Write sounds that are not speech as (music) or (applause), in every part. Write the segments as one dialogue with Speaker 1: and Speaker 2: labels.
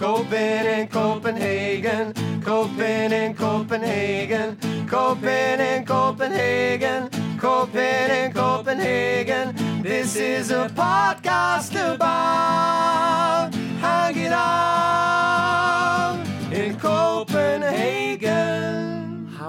Speaker 1: Coping in Copenhagen, Coping in Copenhagen, Coping in Copenhagen, Coping in Copenhagen. This is a podcast about hanging out in Copenhagen.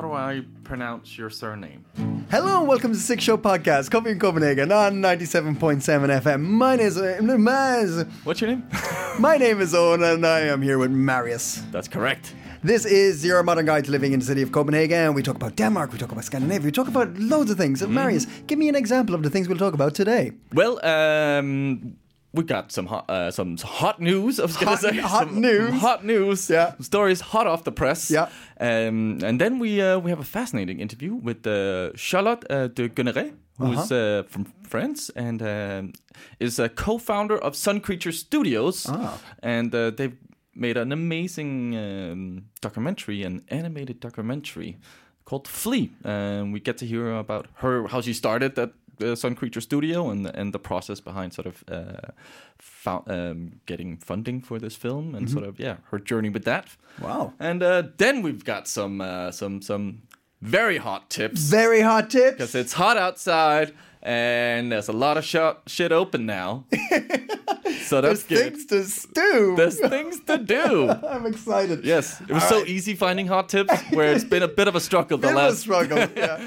Speaker 2: How do I pronounce your surname?
Speaker 3: Hello and welcome to Six Show Podcast, Coping in Copenhagen on 97.7 FM. My name is, uh, Maz.
Speaker 2: What's your name? (laughs)
Speaker 3: My name is Owen and I am here with Marius.
Speaker 2: That's correct.
Speaker 3: This is your modern guide to living in the city of Copenhagen. We talk about Denmark, we talk about Scandinavia, we talk about loads of things. So, Marius, give me an example of the things we'll talk about today.
Speaker 2: Well, um, we got some hot, uh, some hot news. I was gonna
Speaker 3: Hot-
Speaker 2: say
Speaker 3: hot
Speaker 2: Some
Speaker 3: news.
Speaker 2: Hot news.
Speaker 3: Yeah.
Speaker 2: stories hot off the press.
Speaker 3: Yeah.
Speaker 2: Um, and then we uh, we have a fascinating interview with uh, Charlotte uh, de Gunneret, who's
Speaker 3: Uh-huh.
Speaker 2: uh from France and um, is a co-founder of Sun Creature Studios.
Speaker 3: Ah.
Speaker 2: And uh, they've made an amazing um, documentary, an animated documentary called Flee. And we get to hear about her, how she started that uh, Sun Creature Studio, and and the process behind sort of uh, um, getting funding for this film, and sort of yeah, her journey with that.
Speaker 3: Wow.
Speaker 2: And uh, then we've got some uh, some some very hot tips
Speaker 3: Very hot tips.
Speaker 2: because it's hot outside. And there's a lot of shot, shit open now, (laughs) so
Speaker 3: There's
Speaker 2: that's good.
Speaker 3: things to stew.
Speaker 2: There's things to do. (laughs)
Speaker 3: I'm excited.
Speaker 2: Yes, it was
Speaker 3: All
Speaker 2: so
Speaker 3: right.
Speaker 2: easy finding hot tips. Where it's been a bit of a struggle the
Speaker 3: Bit of a
Speaker 2: last.
Speaker 3: struggle. (laughs) yeah.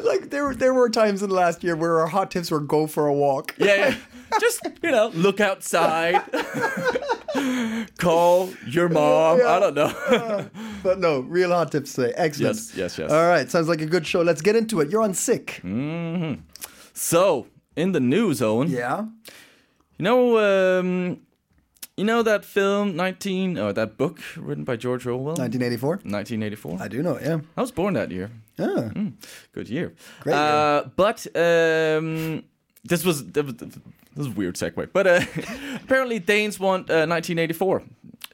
Speaker 3: (laughs) Like there were there were times in the last year where our hot tips were go for a walk.
Speaker 2: Yeah, yeah. just you know, look outside, (laughs) call your mom. I don't know. (laughs)
Speaker 3: But no, real hot tips today. Excellent.
Speaker 2: Yes, yes, yes.
Speaker 3: All right, sounds like a good show. Let's get into it. You're on sick.
Speaker 2: so in the news, Owen,
Speaker 3: Yeah.
Speaker 2: you know, um, you know that film nineteen or that book written by George Orwell,
Speaker 3: 1984.
Speaker 2: 1984.
Speaker 3: I do know. Yeah.
Speaker 2: I was born that year.
Speaker 3: Ah.
Speaker 2: Good year.
Speaker 3: Great
Speaker 2: Uh, but um, this was this was a weird segue. But uh, (laughs) apparently Danes want uh, 1984.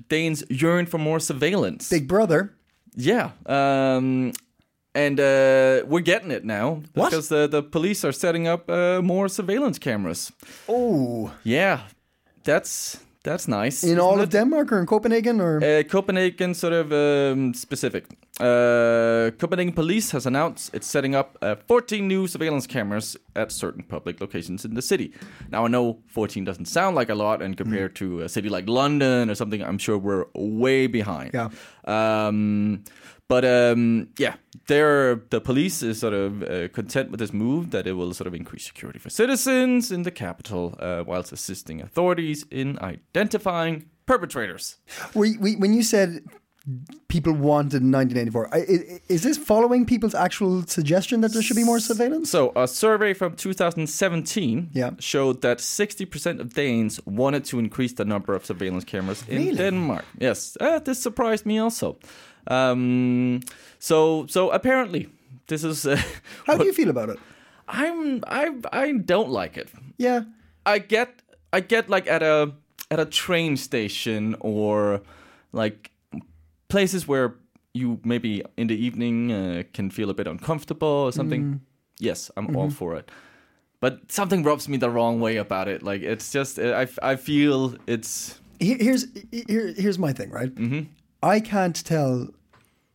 Speaker 2: Danes yearn for more surveillance.
Speaker 3: Big Brother.
Speaker 2: yeah. Um, and uh, we're getting it now
Speaker 3: What?
Speaker 2: because the, the police are setting up uh, more surveillance cameras.
Speaker 3: Oh,
Speaker 2: Yeah, that's that's nice.
Speaker 3: in all
Speaker 2: it?
Speaker 3: of Denmark or in Copenhagen or
Speaker 2: Uh, Copenhagen, sort of um, specific. Uh, Copenhagen Police has announced it's setting up uh, 14 new surveillance cameras at certain public locations in the city. Now, I know 14 doesn't sound like a lot, and compared to a city like London or something, I'm sure we're way behind.
Speaker 3: Yeah.
Speaker 2: Um, but um, yeah, the police is sort of uh, content with this move that it will sort of increase security for citizens in the capital, uh, whilst assisting authorities in identifying perpetrators.
Speaker 3: You- we, when you said people wanted 1984, I- i- is this following people's actual suggestion that there should be more surveillance?
Speaker 2: So, a survey from 2017
Speaker 3: Yeah.
Speaker 2: showed that 60% of Danes wanted to increase the number of surveillance cameras in
Speaker 3: Really?
Speaker 2: Denmark. Yes, uh, this surprised me also. Um, so, so apparently, this is. Uh,
Speaker 3: How do you feel about it?
Speaker 2: I'm I I don't like it.
Speaker 3: Yeah.
Speaker 2: I get I get like at a at a train station or like places where you maybe in the evening uh, can feel a bit uncomfortable or something. Yes, I'm all for it. But something rubs me the wrong way about it. Like it's just I I feel it's
Speaker 3: Here's here, here's my thing, right? Mm-hmm. I can't tell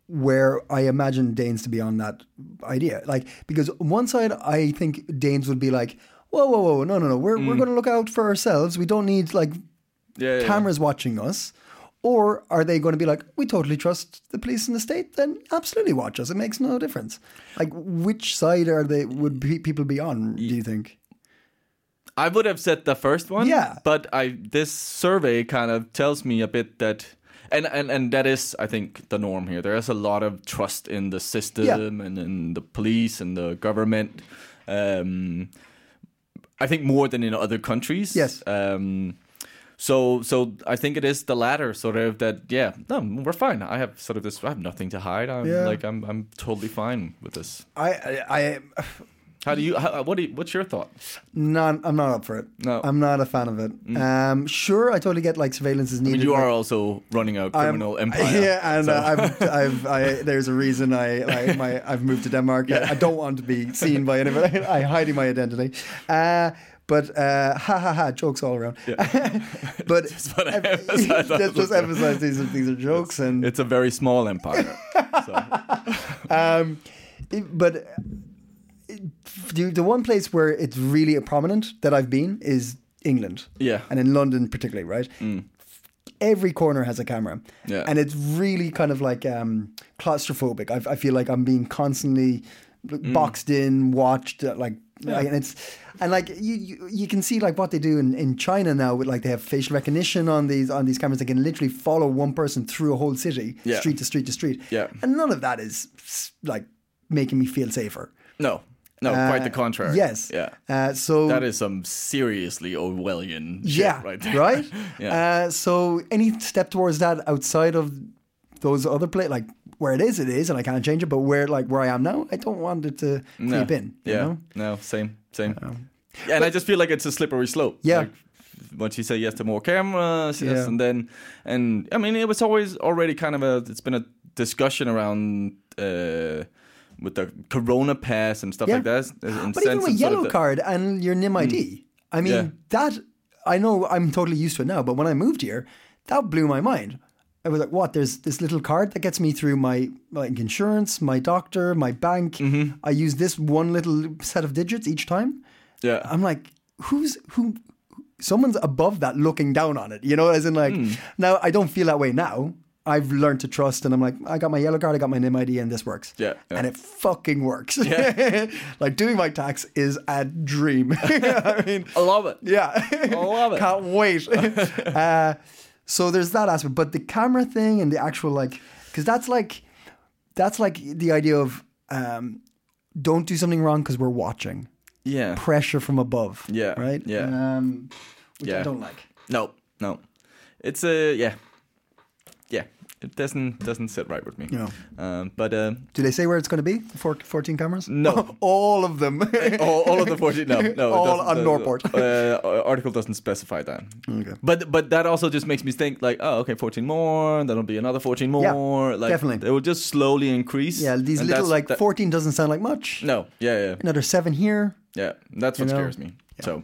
Speaker 3: where I imagine Danes to be on that idea. Like because on one side I think Danes would be like, whoa, whoa, whoa, no, no, no, we're we're going to look out for ourselves. We don't need like
Speaker 2: yeah, yeah.
Speaker 3: cameras watching us. Or are they going to be like, we totally trust the police in the state? Then absolutely watch us. It makes no difference. Like, which side are they? Would pe- people be on? Do you think?
Speaker 2: I would have said the first one.
Speaker 3: Yeah.
Speaker 2: But I this survey kind of tells me a bit that and, and, and that is I think the norm here. There is a lot of trust in the system
Speaker 3: Yeah.
Speaker 2: and in the police and the government. Um I think more than in other countries.
Speaker 3: Yes.
Speaker 2: Um, so so I think it is the latter sort of that. Yeah, no, we're fine. I have sort of this. I have nothing to hide. I'm
Speaker 3: Yeah.
Speaker 2: like I'm I'm totally fine with this.
Speaker 3: I, I, I
Speaker 2: How do you? How, what do you, What's your thought?
Speaker 3: not, I'm not up for it.
Speaker 2: No.
Speaker 3: I'm not a fan of it. Um, sure, I totally get like surveillance is
Speaker 2: I
Speaker 3: needed.
Speaker 2: mean, you are also running a
Speaker 3: I'm-
Speaker 2: criminal (laughs) empire.
Speaker 3: Yeah, and
Speaker 2: so-
Speaker 3: uh, I've, I've, I, there's a reason I, I my, I've moved to Denmark. (laughs) I, I don't want to be seen by anybody. (laughs) I hiding my identity. Uh, but uh, ha ha ha, jokes all around. (laughs) but
Speaker 2: Just (laughs) emphasize
Speaker 3: let's (laughs) just emphasize these are, these are jokes and
Speaker 2: it's a very small empire. so,
Speaker 3: Um, it- but the the one place where it's really prominent that I've been is England.
Speaker 2: Yeah.
Speaker 3: and in London particularly, right? Every corner has a camera,
Speaker 2: Yeah.
Speaker 3: and it's really kind of like um, claustrophobic. I, I feel like I'm being constantly boxed in, watched, uh, like. like, and it's and like you, you you can see like what they do in, in China now with like they have facial recognition on these on these cameras they can literally follow one person through a whole city
Speaker 2: Yeah.
Speaker 3: street to street to street
Speaker 2: Yeah.
Speaker 3: and none of that is like making me feel safer.
Speaker 2: no, no,
Speaker 3: Uh,
Speaker 2: quite the contrary.
Speaker 3: Yes.
Speaker 2: Yeah.
Speaker 3: Uh, so
Speaker 2: That is some seriously Orwellian shit
Speaker 3: yeah,
Speaker 2: right (laughs) there.
Speaker 3: right. (laughs)
Speaker 2: Yeah.
Speaker 3: Uh, so any step towards that outside of those other play, like where it is, it is, and I can't change it. But where like where I am now, I don't want it to
Speaker 2: No.
Speaker 3: creep in. You
Speaker 2: yeah.
Speaker 3: know?
Speaker 2: No, same, same. yeah, and I just feel like it's a slippery slope.
Speaker 3: Yeah.
Speaker 2: Like, once you say yes to more cameras, yes,
Speaker 3: Yeah.
Speaker 2: and then, and I mean, it was always already kind of a. It's been a discussion around. Uh, with the Corona pass and stuff
Speaker 3: Yeah.
Speaker 2: like that, in
Speaker 3: But even with
Speaker 2: of sort
Speaker 3: yellow
Speaker 2: of
Speaker 3: card and your NemID, I mean
Speaker 2: Yeah.
Speaker 3: that I know I'm totally used to it now. But when I moved here, that blew my mind. I was like, "What? There's this little card that gets me through my like insurance, my doctor, my bank.
Speaker 2: Mm-hmm.
Speaker 3: I use this one little set of digits each time."
Speaker 2: yeah,
Speaker 3: I'm like, who's who? Someone's above that, looking down on it. You know, as in like.
Speaker 2: Hmm.
Speaker 3: Now I don't feel that way now. I've learned to trust, and I'm like, I got my yellow card, I got my NemID, and this works.
Speaker 2: Yeah, yeah.
Speaker 3: and it fucking works. Yeah. (laughs) like doing my tax is a dream. (laughs) I mean,
Speaker 2: I love it.
Speaker 3: yeah,
Speaker 2: I love it. (laughs)
Speaker 3: Can't wait. uh, so there's that aspect, but the camera thing and the actual like, because that's like, that's like the idea of um, don't do something wrong because we're watching
Speaker 2: Yeah,
Speaker 3: pressure from above.
Speaker 2: Yeah,
Speaker 3: Right?
Speaker 2: yeah.
Speaker 3: Um, which I don't like.
Speaker 2: no, no, it's a yeah, yeah. It doesn't doesn't sit right with me.
Speaker 3: No.
Speaker 2: Um, but uh,
Speaker 3: Do they say where it's going to be? Four- 14 cameras?
Speaker 2: No. (laughs)
Speaker 3: all of them. (laughs)
Speaker 2: all, all of the 14 no no (laughs)
Speaker 3: All on Nørreport.
Speaker 2: uh, article doesn't specify that
Speaker 3: Okay.
Speaker 2: but but that also just makes me think like oh okay 14 more then there'll be another 14 more
Speaker 3: Yeah,
Speaker 2: like
Speaker 3: definitely.
Speaker 2: it will just slowly increase
Speaker 3: yeah, these little like
Speaker 2: that-
Speaker 3: 14 doesn't sound like much.
Speaker 2: no yeah yeah
Speaker 3: Another seven here.
Speaker 2: yeah that's what
Speaker 3: You know?
Speaker 2: scares me so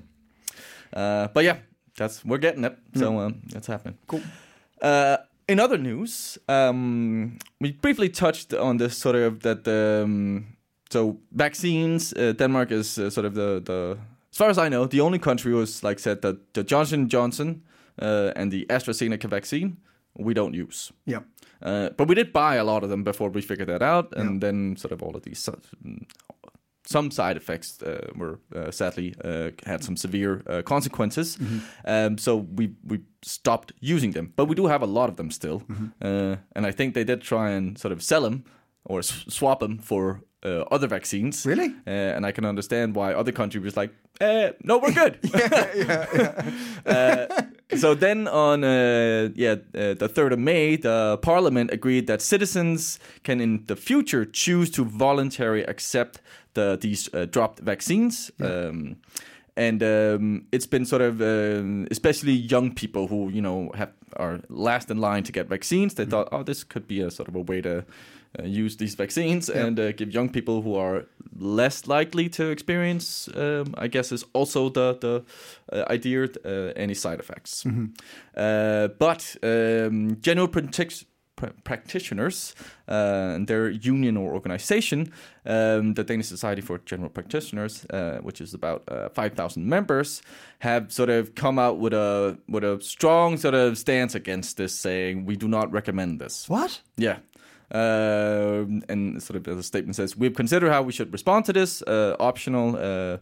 Speaker 2: uh but yeah that's we're getting it so um that's happening
Speaker 3: Cool.
Speaker 2: Uh, in other news, um, we briefly touched on this sort of that um, so vaccines. Uh, Denmark is uh, sort of the the as far as I know the only country who's like said that the Johnson Johnson uh, and the AstraZeneca vaccine we don't use.
Speaker 3: Yeah.
Speaker 2: Uh, but we did buy a lot of them before we figured that out, and then sort of all of these so- some side effects uh, were uh, sadly uh, had some severe uh, consequences. Um, so we we stopped using them, but we do have a lot of them still, uh, and I think they did try and sort of sell them or s- swap them for. Uh, other vaccines,
Speaker 3: Really?
Speaker 2: uh, and I can understand why other countries was like, eh, "No, we're (laughs) good." (laughs) Uh, so then on uh, yeah uh, the 3rd of May the parliament agreed that citizens can in the future choose to voluntarily accept the these uh, dropped vaccines. Um, and um, it's been sort of um, especially young people who you know have are last in line to get vaccines. They thought oh this could be a sort of a way to uh, use these vaccines and uh, give young people who are less likely to experience, um, I guess, is also the the uh, idea uh, any side effects. Uh, but um, general practic- pra- practitioners uh, and their union or organization, um, the Danish Society for General Practitioners, uh, which is about uh, five thousand members, have sort of come out with a with a strong sort of stance against this, saying we do not recommend this.
Speaker 3: What?
Speaker 2: Yeah. Uh, and sort of the statement says we've considered how we should respond to this uh, optional uh,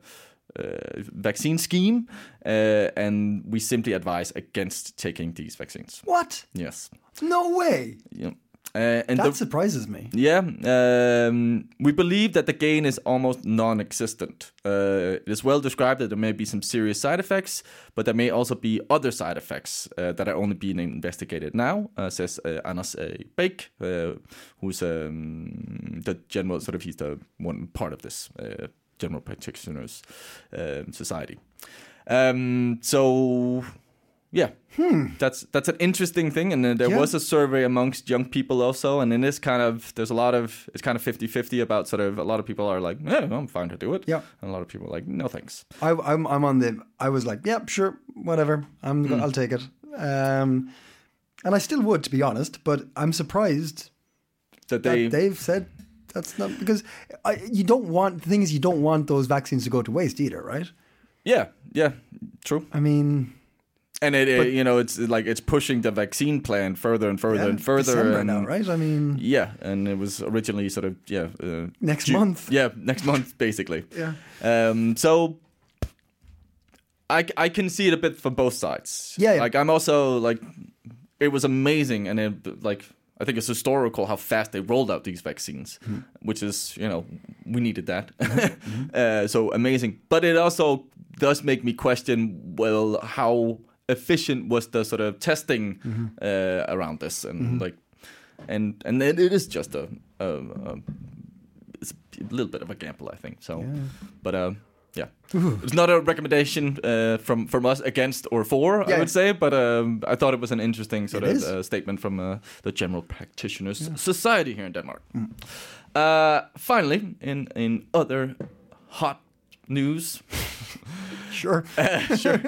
Speaker 2: vaccine scheme, uh, and we simply advise against taking these vaccines.
Speaker 3: What?
Speaker 2: Yes.
Speaker 3: No way.
Speaker 2: Know, Uh, and
Speaker 3: That
Speaker 2: the,
Speaker 3: surprises me.
Speaker 2: yeah, um, we believe that the gain is almost non-existent. Uh, it is well described that there may be some serious side effects, but there may also be other side effects uh, that are only being investigated now, uh, says uh, uh, Bake, uh, who's um, the general sort of he's the one part of this uh, general practitioners um society. Um, so yeah, that's that's an interesting thing, and there
Speaker 3: Yeah.
Speaker 2: was a survey amongst young people also, and in this kind of there's a lot of it's kind of 50-50 about sort of a lot of people are like, yeah, I'm fine to do it,
Speaker 3: Yeah.
Speaker 2: and a lot of people are like, no thanks.
Speaker 3: I, I'm I'm on the. I was like, yeah, sure, whatever. I'm.
Speaker 2: Hmm.
Speaker 3: I'll take it. Um, and I still would, to be honest. But I'm surprised
Speaker 2: That
Speaker 3: that
Speaker 2: they,
Speaker 3: they've said that's not because I, you don't want the thing is you don't want those vaccines to go to waste either, right?
Speaker 2: yeah, yeah, true,
Speaker 3: I mean,
Speaker 2: and it, it you know it's like it's pushing the vaccine plan further and further
Speaker 3: yeah,
Speaker 2: and further,
Speaker 3: December
Speaker 2: and
Speaker 3: now, right? I mean,
Speaker 2: yeah, and it was originally sort of yeah uh,
Speaker 3: Next month.
Speaker 2: yeah, next month (laughs) basically.
Speaker 3: yeah.
Speaker 2: Um, so I, I can see it a bit from both sides.
Speaker 3: Yeah, yeah.
Speaker 2: Like I'm also like, it was amazing, and it like I think it's historical how fast they rolled out these vaccines,
Speaker 3: Hmm.
Speaker 2: which is you know we needed that. (laughs) uh, so amazing, but it also does make me question well how efficient was the sort of testing
Speaker 3: Mm-hmm.
Speaker 2: uh, around this, and like, and and it, it is just a, a, a it's a little bit of a gamble, I think. So, but um, yeah, it's not a recommendation uh, from from us against or for, I would say. But um, I thought it was an interesting sort
Speaker 3: It
Speaker 2: of uh, statement from uh, the General Practitioners Society here in Denmark. Uh, finally, in in other hot news. (laughs)
Speaker 3: Sure. (laughs)
Speaker 2: sure.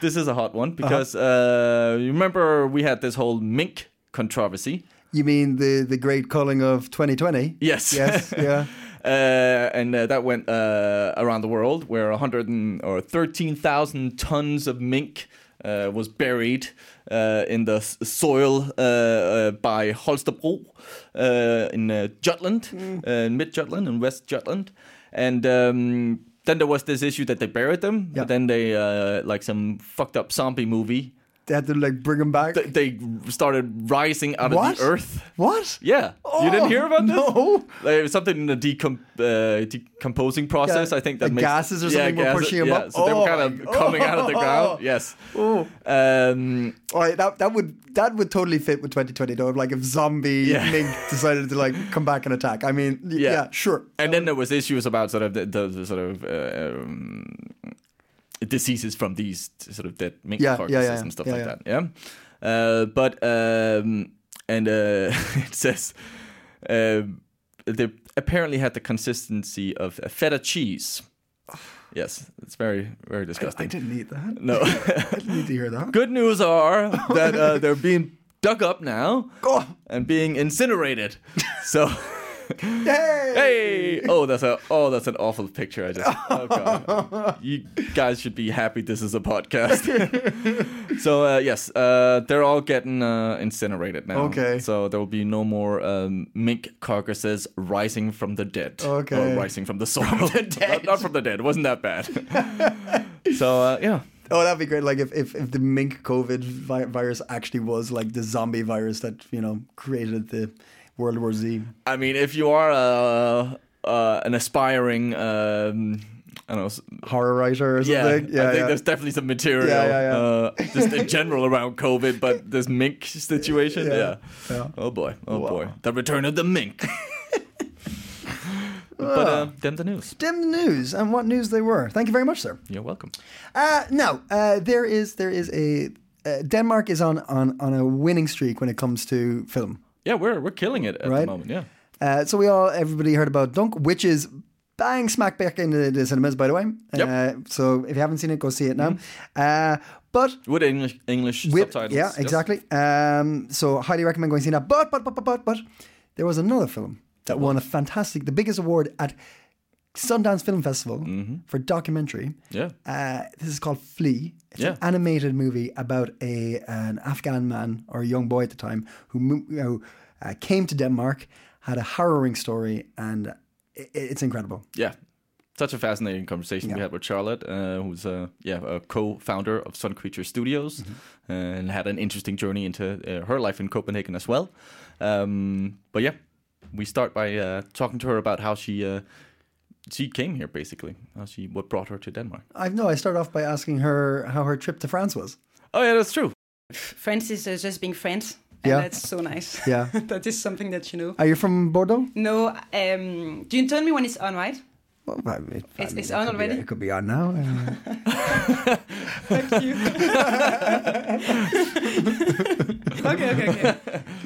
Speaker 2: This is a hot one
Speaker 3: Uh-huh.
Speaker 2: because uh you remember we had this whole mink controversy.
Speaker 3: You mean the the great culling of 2020?
Speaker 2: Yes.
Speaker 3: Yes. Yeah. (laughs)
Speaker 2: Uh, and uh, that went uh, around the world, where 100 and, or 13,000 tons of mink uh, was buried uh, in the s- soil uh, uh, by Holstebro uh, in uh, Jutland, uh, in mid Jutland and West Jutland, and. Um, then there was this issue that they buried them,
Speaker 3: Yeah.
Speaker 2: but then they uh, like some fucked up zombie movie.
Speaker 3: They had to like bring them back.
Speaker 2: They, they started rising out
Speaker 3: What?
Speaker 2: of the earth.
Speaker 3: what?
Speaker 2: Yeah, you didn't hear about this?
Speaker 3: no.
Speaker 2: Like, it was something in the decom- uh, decomposing process.
Speaker 3: Yeah,
Speaker 2: I think that
Speaker 3: like
Speaker 2: makes
Speaker 3: gases or something were pushing 'em
Speaker 2: yeah,
Speaker 3: up?
Speaker 2: So they were
Speaker 3: Oh
Speaker 2: kind of
Speaker 3: my-
Speaker 2: coming out of the ground. (laughs) Yes. Um,
Speaker 3: All right, that that would that would totally fit with 2020 though. Like if zombie
Speaker 2: Yeah.
Speaker 3: mink decided to like come back and attack. I mean, yeah,
Speaker 2: Yeah.
Speaker 3: sure.
Speaker 2: and then there was issues about sort of the, the, the sort of uh, um, diseases from these sort of dead mink
Speaker 3: Yeah, yeah,
Speaker 2: carcasses
Speaker 3: yeah,
Speaker 2: and stuff
Speaker 3: yeah,
Speaker 2: like
Speaker 3: yeah.
Speaker 2: that. Yeah. Uh, but um, and uh, (laughs) it says uh, they apparently had the consistency of a feta cheese. Yes, it's very very disgusting.
Speaker 3: I didn't need that.
Speaker 2: No. (laughs)
Speaker 3: I didn't need to hear that.
Speaker 2: Good news are that uh, they're being dug up now (laughs)
Speaker 3: Oh,
Speaker 2: and being incinerated. So,
Speaker 3: hey!
Speaker 2: hey, oh, that's a oh, that's an awful picture. I just, oh god, (laughs) you guys should be happy this is a podcast. (laughs) so uh, yes, uh, they're all getting uh, incinerated now.
Speaker 3: Okay.
Speaker 2: So there will be no more um, mink carcasses rising from the dead.
Speaker 3: Okay.
Speaker 2: Or rising from the soil. (laughs) not, not from the dead. It wasn't that bad. so uh, yeah.
Speaker 3: Oh, that'd be great. Like if, if, if the mink COVID vi- virus actually was like the zombie virus that you know created the World War Z.
Speaker 2: I mean, if you are uh, uh, an aspiring, um, I don't know,
Speaker 3: Horror writer or something,
Speaker 2: yeah,
Speaker 3: something.
Speaker 2: I think
Speaker 3: yeah.
Speaker 2: there's definitely some material,
Speaker 3: Yeah, yeah, yeah.
Speaker 2: Uh, just in general around COVID, but this mink situation,
Speaker 3: Yeah,
Speaker 2: yeah.
Speaker 3: yeah.
Speaker 2: Oh boy, oh
Speaker 3: Wow.
Speaker 2: boy, the return of the mink. (laughs) but uh, then the news.
Speaker 3: Dim news and what news they were. Thank you very much, sir.
Speaker 2: You're welcome.
Speaker 3: Uh, now uh, there is there is a uh, Denmark is on, on on a winning streak when it comes to film.
Speaker 2: Yeah, we're we're killing it at
Speaker 3: Right.
Speaker 2: the moment. Yeah.
Speaker 3: Uh, so we all everybody heard about Druk, which is bang smack back into the cinemas, by the way.
Speaker 2: Yep.
Speaker 3: Uh, so if you haven't seen it, go see it now. Uh, but
Speaker 2: With English English
Speaker 3: with
Speaker 2: subtitles.
Speaker 3: yeah,
Speaker 2: yes.
Speaker 3: exactly. Um, so highly recommend going see that. But but but but but but there was another film that won a fantastic, the biggest award at Sundance Film Festival for documentary.
Speaker 2: Yeah.
Speaker 3: Uh, this is called Flee. It's
Speaker 2: Yeah.
Speaker 3: an animated movie about a an Afghan man or a young boy at the time who know, uh, came to Denmark, had a harrowing story, and i it's incredible.
Speaker 2: Yeah. such a fascinating conversation we had with Charlotte, uh, who's a yeah a co-founder of Sun Creature Studios,
Speaker 3: Mm-hmm.
Speaker 2: uh, and had an interesting journey into uh, her life in Copenhagen as well. Um, but yeah, we start by uh, talking to her about how she uh, she came here, basically, how she what brought her to Denmark.
Speaker 3: I know. I start off by asking her how her trip to France was.
Speaker 2: Oh yeah, that's true.
Speaker 4: Friends is uh, just being friends. And
Speaker 3: Yeah.
Speaker 4: that's so nice.
Speaker 3: Yeah. (laughs)
Speaker 4: that is something that you know.
Speaker 3: Are you from Bordeaux?
Speaker 4: No, um, do you tell me when it's on, right?
Speaker 3: Well, I mean, I
Speaker 4: It's-
Speaker 3: mean,
Speaker 4: it's
Speaker 3: it
Speaker 4: on
Speaker 3: could be-
Speaker 4: already?
Speaker 3: it could be on now. (laughs)
Speaker 4: Thank you. (laughs) okay, okay, okay.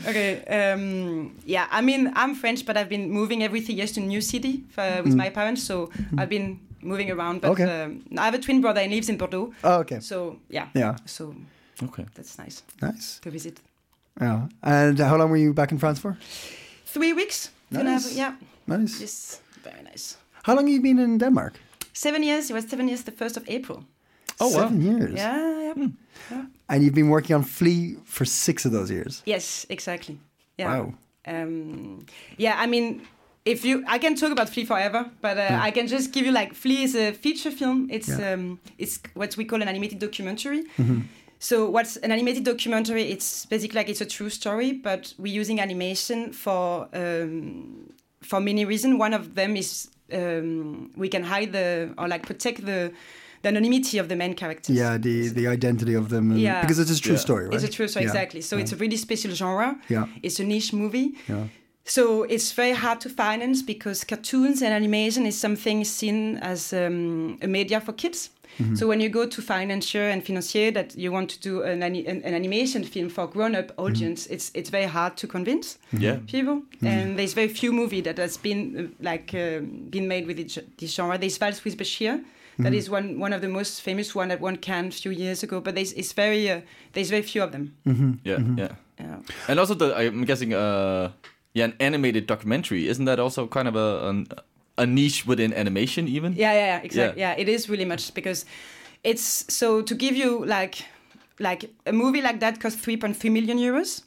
Speaker 4: Okay. Um, yeah, I mean, I'm French, but I've been moving every three years to a new city for, with my parents, so I've been moving around. But
Speaker 3: Okay.
Speaker 4: um, I have a twin brother and lives in Bordeaux.
Speaker 3: oh, okay.
Speaker 4: So yeah,
Speaker 3: Yeah.
Speaker 4: so
Speaker 2: Okay.
Speaker 4: that's nice
Speaker 3: Nice.
Speaker 4: to visit.
Speaker 3: Yeah. And how long were you back in France for?
Speaker 4: Three weeks. Two and a half-
Speaker 3: Nice.
Speaker 4: yeah,
Speaker 3: Nice.
Speaker 4: Yes. very nice.
Speaker 3: How long have you been in Denmark?
Speaker 4: Seven years. It was seven years. The first of April.
Speaker 2: Oh, wow.
Speaker 3: Years.
Speaker 4: Yeah. yeah.
Speaker 3: And you've been working on Flee for six of those years.
Speaker 4: Yes. Exactly. Yeah.
Speaker 3: Wow.
Speaker 4: Um, yeah, I mean, if you, I can talk about Flee forever, but uh, I can just give you like Flee is a feature film. It's
Speaker 3: Yeah.
Speaker 4: um, it's what we call an animated documentary. So what's an animated documentary? It's basically like it's a true story, but we're using animation for um, for many reasons. One of them is um, we can hide the or like protect the the anonymity of the main characters.
Speaker 3: Yeah, the the identity of them. and-
Speaker 4: Yeah.
Speaker 3: Because it's a true
Speaker 2: Yeah.
Speaker 3: story, right?
Speaker 4: It's a true story,
Speaker 3: Yeah.
Speaker 4: exactly. So it's a really special genre.
Speaker 3: Yeah.
Speaker 4: It's a niche movie.
Speaker 3: Yeah.
Speaker 4: So it's very hard to finance because cartoons and animation is something seen as um, a media for kids.
Speaker 3: Mm-hmm.
Speaker 4: So when you go to financier and financier that you want to do an, an, an animation film for grown-up
Speaker 3: Mm-hmm.
Speaker 4: audience, it's it's very hard to convince
Speaker 2: Yeah.
Speaker 4: people.
Speaker 3: Mm-hmm.
Speaker 4: And there's very few movie that has been uh, like um been made with this genre. There's Vals with Bashir.
Speaker 3: Mm-hmm.
Speaker 4: That is one one of the most famous one that one can a few years ago. But there's it's very uh, there's very few of them.
Speaker 2: Yeah, yeah.
Speaker 4: Yeah.
Speaker 2: And also, the I'm guessing, uh, yeah, an animated documentary. Isn't that also kind of a an, a niche within animation, even?
Speaker 4: Yeah, yeah, yeah, exactly.
Speaker 2: Yeah.
Speaker 4: Yeah. it is really much because it's so to give you like like a movie like that costs 3.3 million euros.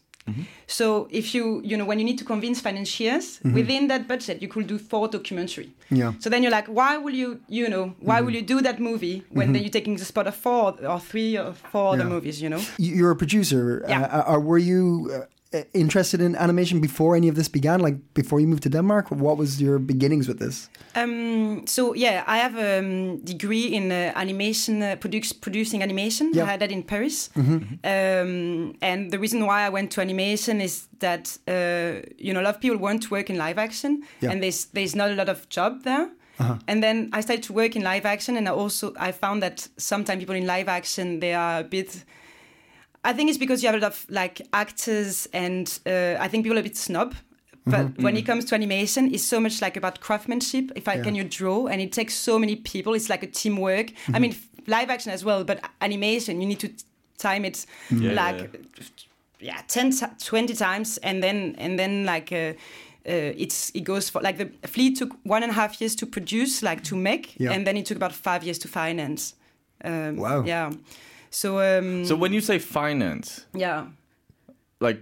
Speaker 4: So if you you know when you need to convince financiers within that budget, you could do four documentary.
Speaker 3: Yeah.
Speaker 4: So then you're like, why will you you know why will you do that movie when then you're taking the spot of four or three or four other movies? You know.
Speaker 3: You- You're a producer.
Speaker 4: Yeah.
Speaker 3: Uh, uh, were you uh, interested in animation before any of this began? Like before you moved to Denmark? What was your beginnings with this?
Speaker 4: Um, so yeah, I have a um, degree in uh, animation, uh, produce, producing animation.
Speaker 3: Yeah.
Speaker 4: I had that in Paris. Um, and the reason why I went to animation is that uh, you know a lot of people want to work in live action,
Speaker 3: Yeah.
Speaker 4: and there's there's not a lot of job there. And then I started to work in live action, and I also I found that sometimes people in live action they are a bit. I think it's because you have a lot of like actors, and uh, I think people are a bit snob. But when it comes to animation, it's so much like about craftsmanship. If I
Speaker 3: Yeah.
Speaker 4: can you draw, and it takes so many people. It's like a teamwork. I mean, live action as well, but animation you need to time it
Speaker 2: Yeah,
Speaker 4: like yeah, 10 ti- 20 times and then and then like uh, uh, it's it goes for like the fleet took one and a half years to produce like to make
Speaker 3: Yeah.
Speaker 4: and then it took about five years to finance um,
Speaker 3: Wow.
Speaker 4: yeah so um
Speaker 2: So when you say finance,
Speaker 4: yeah
Speaker 2: like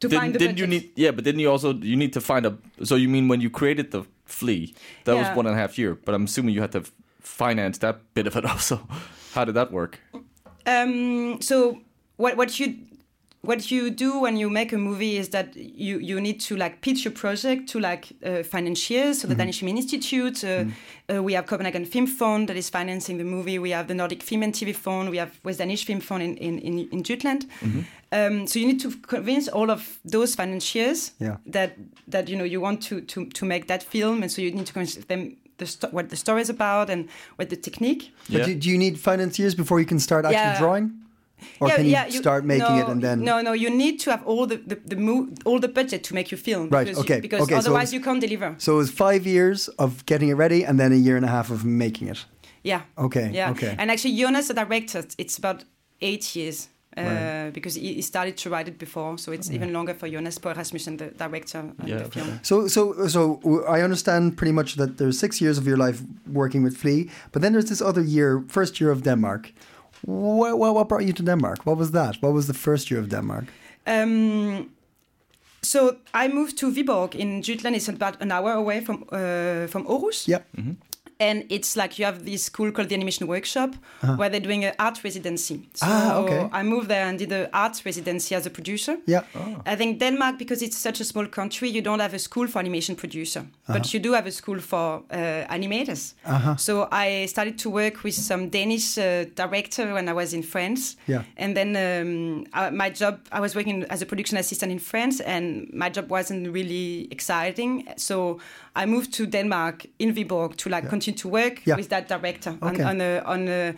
Speaker 4: to
Speaker 2: didn't,
Speaker 4: find the
Speaker 2: didn't you need? Yeah, but didn't you also you need to find a? So you mean when you created the Flee, that was one and a half year. But I'm assuming you had to finance that bit of it (laughs) also. How did that work?
Speaker 4: Um, so what what you what you do when you make a movie is that you you need to like pitch your project to like uh, financiers, so the Danish Film Institute. Uh, uh, we have Copenhagen Film Fund that is financing the movie. We have the Nordic Film and TV Fund. We have West Danish Film Fund in in in, in Jutland. Um, so you need to convince all of those financiers
Speaker 3: Yeah.
Speaker 4: that that you know you want to to to make that film, and so you need to convince them the sto- what the story is about and what the technique.
Speaker 3: But
Speaker 2: Yeah.
Speaker 3: do, do you need financiers before you can start actually
Speaker 4: Yeah.
Speaker 3: drawing? Or can you, start making
Speaker 4: no,
Speaker 3: it and then
Speaker 4: no no you need to have all the the, the mo- all the budget to make your film
Speaker 3: Right,
Speaker 4: because,
Speaker 3: okay,
Speaker 4: you, because
Speaker 3: okay, so
Speaker 4: otherwise
Speaker 3: it's-
Speaker 4: you can't deliver
Speaker 3: So it was five years of getting it ready and then a year and a half of making it.
Speaker 4: yeah
Speaker 3: Okay,
Speaker 4: yeah
Speaker 3: okay.
Speaker 4: and actually Jonas the director it's about eight years uh,
Speaker 3: Right.
Speaker 4: because he, he started to write it before so it's even longer for Jonas Poher Rasmussen the director of
Speaker 2: Yeah,
Speaker 4: the
Speaker 2: okay.
Speaker 4: film
Speaker 3: So, so, so I understand pretty much that there's six years of your life working with Flee, but then there's this other year, first year of Denmark. What, what, what brought you to Denmark? What was that? What was the first year of Denmark?
Speaker 4: Um, so I moved to Viborg in Jutland. It's about an hour away from uh, from Aarhus.
Speaker 3: Yep.
Speaker 4: And it's like you have this school called the Animation Workshop where they're doing an art residency. So
Speaker 3: Uh-huh. Ah, okay.
Speaker 4: I moved there and did an art residency as a producer.
Speaker 3: Yeah.
Speaker 4: I think Denmark, because it's such a small country, you don't have a school for animation producer,
Speaker 3: Uh-huh.
Speaker 4: but you do have a school for uh, animators. So I started to work with some Danish uh, director when I was in France.
Speaker 3: Yeah.
Speaker 4: And then um, I, my job, I was working as a production assistant in France, and my job wasn't really exciting. So I moved to Denmark in Viborg to like continue to work
Speaker 3: Yeah.
Speaker 4: with that director
Speaker 3: Okay.
Speaker 4: on, on a on a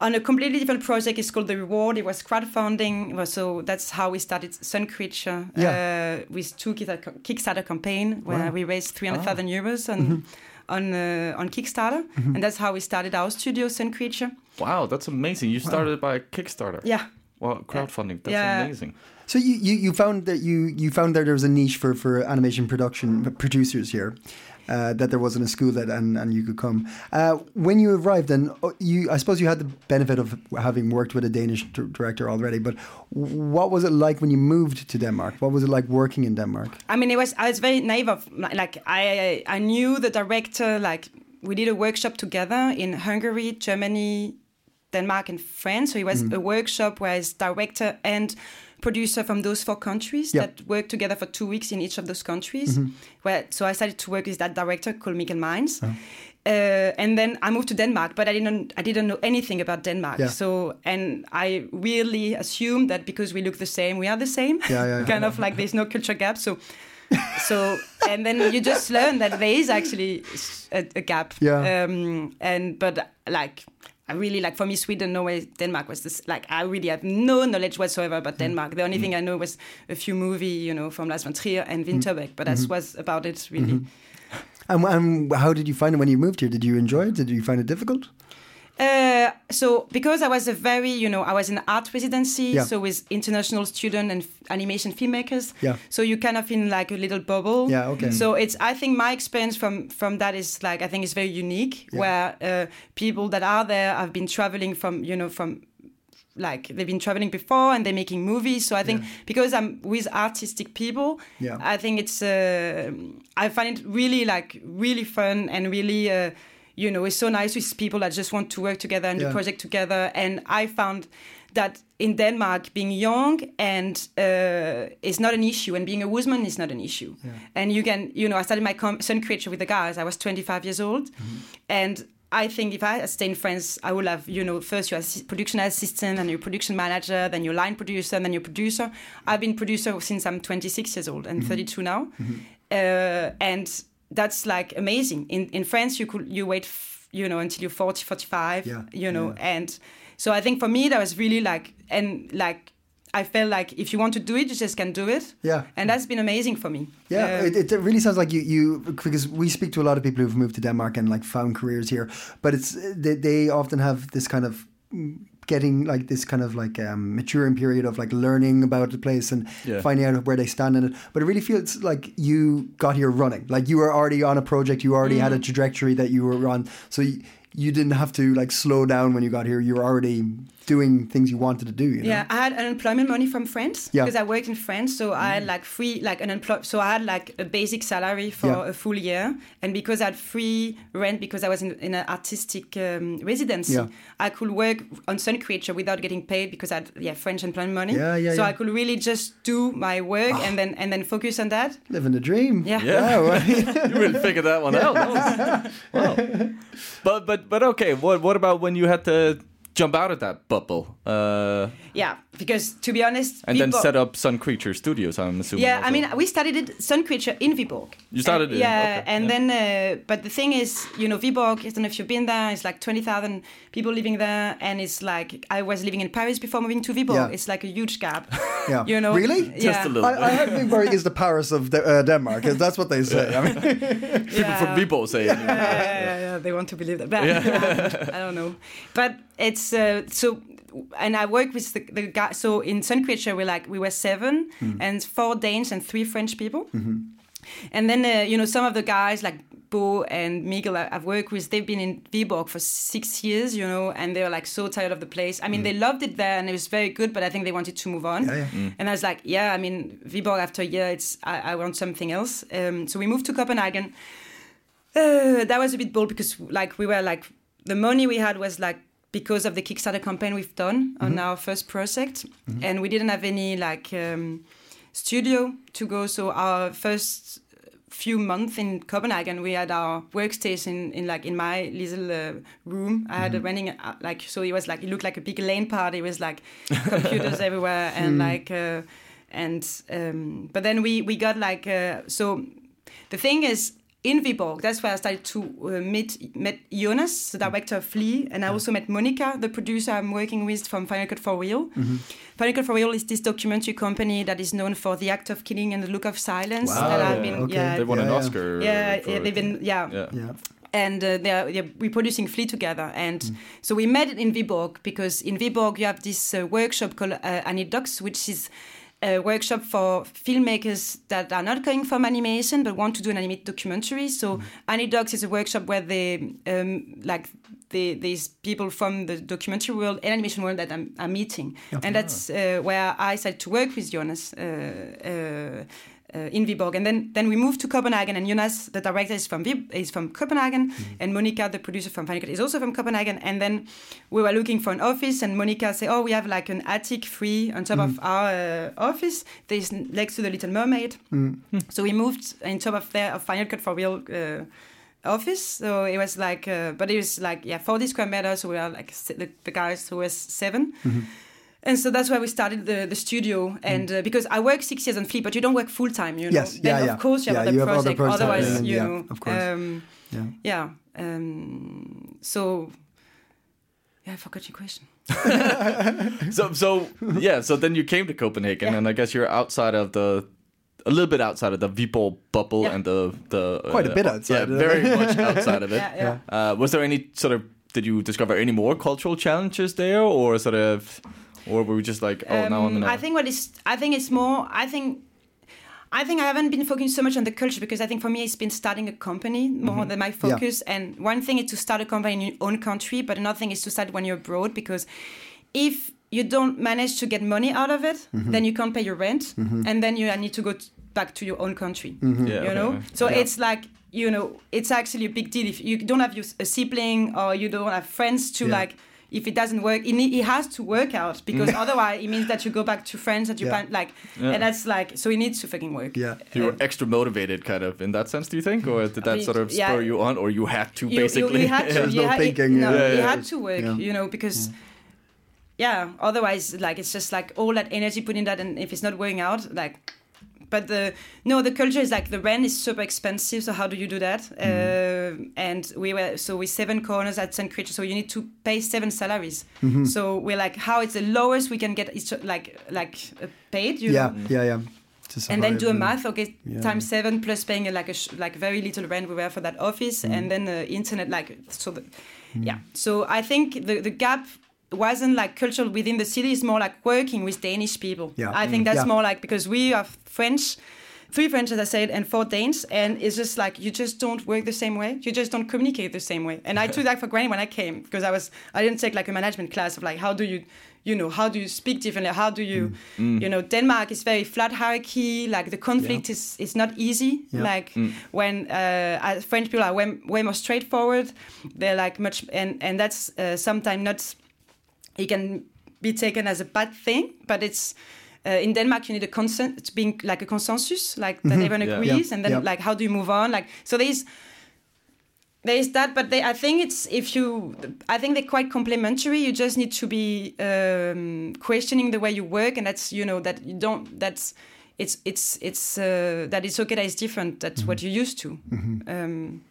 Speaker 4: on a completely different project. It's called The Reward. It was crowdfunding. Was- So that's how we started Sun Creature
Speaker 3: Yeah.
Speaker 4: uh, with two Kickstarter- Kickstarter campaign where we raised 300,000 euros on
Speaker 3: Mm-hmm.
Speaker 4: on uh, on Kickstarter, and that's how we started our studio, Sun Creature.
Speaker 2: Wow, that's amazing. You started by Kickstarter.
Speaker 4: Yeah.
Speaker 2: Well, crowdfunding. That's
Speaker 4: Yeah.
Speaker 2: amazing.
Speaker 3: So you, you, you found that you, you found that there was a niche for, for animation production producers here, uh, that there wasn't a school that and, and you could come. Uh, when you arrived, and you I suppose you had the benefit of having worked with a Danish d- director already. But what was it like when you moved to Denmark? What was it like working in Denmark?
Speaker 4: I mean, it was I was very naive. Of, like I I knew the director. Like we did a workshop together in Hungary, Germany, Denmark, and France. So it was a workshop where it's director and producer from those four countries
Speaker 3: Yeah.
Speaker 4: that worked together for two weeks in each of those countries. Where so I started to work with that director called Mikkel Mainz. Uh, and then I moved to Denmark, but I didn't I didn't know anything about Denmark.
Speaker 3: Yeah.
Speaker 4: So and I really assumed that because we look the same, we are the same.
Speaker 3: Yeah, yeah, (laughs) yeah.
Speaker 4: kind of like there's no culture gap. So so and then you just learn that there is actually a, a gap.
Speaker 3: Yeah.
Speaker 4: Um, and but like I really like for me Sweden, Norway, Denmark was this like I really have no knowledge whatsoever about mm-hmm. Denmark. The only thing I know was a few movie, you know, from Lars von Trier and mm-hmm. Vinterberg, but that mm-hmm. was about it really.
Speaker 3: And, and how did you find it when you moved here? Did you enjoy it? Did you find it difficult?
Speaker 4: Uh, so because I was a very, you know, I was in art residency,
Speaker 3: Yeah.
Speaker 4: so with international student and f- animation filmmakers.
Speaker 3: Yeah.
Speaker 4: So you kind of in like a little bubble.
Speaker 3: Yeah, okay.
Speaker 4: So it's, I think my experience from from that is like I think it's very unique,
Speaker 3: Yeah.
Speaker 4: where uh, people that are there have been traveling from, you know, from like they've been traveling before and they're making movies. So I think because I'm with artistic people,
Speaker 3: Yeah.
Speaker 4: I think it's uh, I find it really like really fun and really uh, you know it's so nice with people that just want to work together and
Speaker 3: Yeah.
Speaker 4: do project together. And I found that in Denmark, being young and uh, is not an issue, and being a woman is not an issue. And you can, you know, I started my com- Sun Creature with the guys. I was 25 years old, and I think if I had stayed in France, I would have, you know, first your assi- production assistant, and your production manager, then your line producer, and then your producer. I've been producer since I'm 26 years old and 32 now, uh, and that's like amazing. In in France, you could you wait, f- you know, until you're 40, 45,
Speaker 3: Yeah,
Speaker 4: you know, and so I think for me that was really like and like. I felt like if you want to do it, you just can do it.
Speaker 3: Yeah.
Speaker 4: And that's been amazing for me.
Speaker 3: Yeah,
Speaker 4: Uh,
Speaker 3: it, it really sounds like you, you because we speak to a lot of people who've moved to Denmark and like found careers here, but it's they, they often have this kind of mm, getting like this kind of like um, maturing period of like learning about the place and
Speaker 2: Yeah.
Speaker 3: finding out where they stand in it. But it really feels like you got here running, like you were already on a project, you already had a
Speaker 4: Mm.
Speaker 3: trajectory that you were on, so. You, you didn't have to like slow down when you got here. You were already doing things you wanted to do. You know?
Speaker 4: Yeah, I had unemployment money from France
Speaker 3: Yeah.
Speaker 4: because I worked in France, so I had like free like an unemployed. So I had like a basic salary for
Speaker 3: Yeah.
Speaker 4: a full year, and because I had free rent because I was in, in an artistic um, residency,
Speaker 3: Yeah.
Speaker 4: I could work on Sun Creature without getting paid because I had yeah French employment money.
Speaker 3: Yeah, yeah,
Speaker 4: So
Speaker 3: yeah.
Speaker 4: I could really just do my work and then and then focus on that.
Speaker 3: Living the dream.
Speaker 4: Yeah.
Speaker 2: Yeah.
Speaker 3: Wow. (laughs)
Speaker 2: you really figured that one out. (laughs) That was- wow. But but but okay. What what about when you had to jump out of that bubble uh,
Speaker 4: Yeah, because to be honest,
Speaker 2: and then
Speaker 4: people-
Speaker 2: set up Sun Creature Studios? I'm assuming.
Speaker 4: Yeah,
Speaker 2: also.
Speaker 4: I mean, we started it Sun Creature in Viborg.
Speaker 2: You started
Speaker 4: And-
Speaker 2: it,
Speaker 4: yeah,
Speaker 2: okay,
Speaker 4: and
Speaker 2: yeah.
Speaker 4: then, uh, but the thing is, you know, Viborg. I don't know if you've been there. It's like twenty thousand people living there, and it's like I was living in Paris before moving to Viborg.
Speaker 3: Yeah.
Speaker 4: It's like a huge gap. (laughs)
Speaker 3: Yeah.
Speaker 4: you know,
Speaker 3: Really?
Speaker 4: Yeah.
Speaker 2: Just a little.
Speaker 3: I, I heard Viborg is the Paris of De- uh, Denmark. That's what they say. I mean,
Speaker 2: People
Speaker 4: Yeah.
Speaker 2: from Viborg say. it.
Speaker 4: yeah, yeah, yeah, yeah, they want to believe that. (laughs) But, I don't know. But it's uh, so, and I work with the, the guy. So in Sun Creature, we like we were seven and four Danes and three French people. And then uh, you know some of the guys like Bo and Miguel I- I've worked with, they've been in Viborg for six years, you know, and they were like so tired of the place. I mean, they loved it there and it was very good, but I think they wanted to move on.
Speaker 3: Yeah, yeah.
Speaker 4: And I was like, yeah, I mean, Viborg after a year, it's I, I want something else. Um, so we moved to Copenhagen Uh, that was a bit bold because like we were like the money we had was like because of the Kickstarter campaign we've done on our first project, and we didn't have any like um, studio to go. So our first few months in Copenhagen, we had our workstation in like in my little uh, room. I had a running uh, like so it was like it looked like a big LAN party. It was like computers (laughs) everywhere and like uh, and um, but then we we got like uh, so the thing is in Viborg, that's where I started to uh, meet met Jonas, the director of Flee, and I also met Monica, the producer I'm working with from Final Cut for Real. Final Cut for Real is this documentary company that is known for the act of killing and the look of silence.
Speaker 2: Wow.
Speaker 4: that I've been,
Speaker 3: okay.
Speaker 4: yeah,
Speaker 2: They won an
Speaker 3: Yeah, yeah.
Speaker 2: Oscar.
Speaker 4: yeah, yeah, they've been, yeah,
Speaker 2: Yeah.
Speaker 3: Yeah.
Speaker 4: and uh, they're, they're we're producing Flee together. And so we met in Viborg because in Viborg you have this uh, workshop called uh, Anidox, which is a workshop for filmmakers that are not coming from animation but want to do an animated documentary. So Anidox is a workshop where they um, like the, these people from the documentary world and animation world that I'm, I'm meeting, and that's uh, where I started to work with Jonas. Uh, uh, uh, in Viborg, and then then we moved to Copenhagen. And Jonas, the director, is from Vib- is from Copenhagen, and Monica, the producer from Final is also from Copenhagen. And then we were looking for an office, and Monica said, "Oh, we have like an attic free on top of our uh, office. There's next to the Little Mermaid." So we moved on top of there of Final Cut for Real. Uh, office so it was like uh, but it was like yeah 40 square meters so we are like the, the guys who was 7 and so that's why we started the, the studio and uh, because i work six years on Flee but you don't work full time you know
Speaker 3: Yes,
Speaker 4: then
Speaker 3: yeah,
Speaker 4: of
Speaker 3: yeah.
Speaker 4: course you have
Speaker 3: Yeah,
Speaker 4: other
Speaker 3: you have
Speaker 4: project
Speaker 3: projects
Speaker 4: otherwise
Speaker 3: happening,
Speaker 4: you
Speaker 3: yeah,
Speaker 4: know
Speaker 3: of course.
Speaker 4: um,
Speaker 3: Yeah.
Speaker 4: yeah um, so yeah i forgot your question (laughs)
Speaker 2: So so yeah. So then you came to Copenhagen,
Speaker 4: Yeah.
Speaker 2: and I guess you're outside of the. A little bit outside of the Viborg bubble
Speaker 4: Yeah.
Speaker 2: and the the
Speaker 3: Quite a bit
Speaker 2: uh,
Speaker 3: outside
Speaker 2: Yeah,
Speaker 3: of it.
Speaker 2: very much outside of it. (laughs)
Speaker 4: yeah yeah
Speaker 2: Uh, was there any sort of did you discover any more cultural challenges there, or sort of, or were we just like, oh, now I'm
Speaker 4: Um,
Speaker 2: gonna.
Speaker 4: I think what is I think it's more I think I think I haven't been focusing so much on the culture because I think for me it's been starting a company more mm-hmm. than my focus. And one thing is to start a company in your own country, but another thing is to start when you're abroad because if you don't manage to get money out of it, mm-hmm. then you can't pay your rent, mm-hmm. and then you need to go t- back to your own country.
Speaker 2: yeah,
Speaker 4: You
Speaker 2: okay,
Speaker 4: know,
Speaker 2: okay.
Speaker 4: so
Speaker 2: Yeah.
Speaker 4: it's like you know, it's actually a big deal if you don't have your, a sibling or you don't have friends to
Speaker 3: Yeah.
Speaker 4: like. If it doesn't work, it, it has to work out because mm. otherwise it means that you go back to friends that you
Speaker 3: Yeah.
Speaker 4: find like,
Speaker 2: Yeah.
Speaker 4: and that's like so it needs to fucking work.
Speaker 3: Yeah.
Speaker 2: Uh, you were extra motivated, kind of in that sense. Do you think, or did that
Speaker 4: mean,
Speaker 2: sort of
Speaker 4: yeah.
Speaker 2: spur you on, or you had to
Speaker 4: You, you,
Speaker 2: basically?
Speaker 4: you had to,
Speaker 3: There's
Speaker 4: you
Speaker 3: no
Speaker 4: had,
Speaker 3: thinking,
Speaker 4: it, no,
Speaker 3: yeah.
Speaker 2: Yeah,
Speaker 4: you had to work,
Speaker 3: Yeah.
Speaker 4: you know, because mm. yeah, otherwise like it's just like all that energy put in that, and if it's not working out, like. But the no, the culture is like the rent is super expensive. So how do you do that?
Speaker 3: Mm-hmm.
Speaker 4: Uh, and we were so we seven corners at Sun Creature, so you need to pay seven salaries.
Speaker 3: Mm-hmm.
Speaker 4: So we're like, how it's the lowest we can get is like like uh, paid, you
Speaker 3: Yeah,
Speaker 4: know?
Speaker 3: yeah, yeah.
Speaker 4: And then do a math okay
Speaker 3: Yeah.
Speaker 4: times seven plus paying like a sh- like very little rent we were for that office
Speaker 3: Mm.
Speaker 4: and then the internet like so the, yeah so i think the the gap wasn't like cultural within the city it's more like working with danish people
Speaker 3: Yeah.
Speaker 4: i think that's
Speaker 3: Yeah.
Speaker 4: more like because we are french three french as i said and four danes and it's just like you just don't work the same way you just don't communicate the same way and i took that for granted when i came because i was i didn't take like a management class of like how do you you know how do you speak differently how do you
Speaker 3: Mm.
Speaker 4: you know denmark is very flat hierarchy like the conflict is is not easy
Speaker 3: Yeah.
Speaker 4: like when uh, uh, french people are way, way more straightforward they're like much and and that's uh, sometimes not it can be taken as a bad thing but it's uh, in Denmark, you need a consent, it's being like a consensus, like that everyone
Speaker 2: Yeah.
Speaker 4: agrees,
Speaker 3: Mm-hmm. Yeah.
Speaker 4: and then
Speaker 3: Yeah.
Speaker 4: like how do you move on? Like so, there's there's that, but they, I think it's if you, I think they're quite complementary. You just need to be um, questioning the way you work, and that's you know that you don't. That's it's it's it's uh, that it's okay that it's different. That's what you're used to. Um,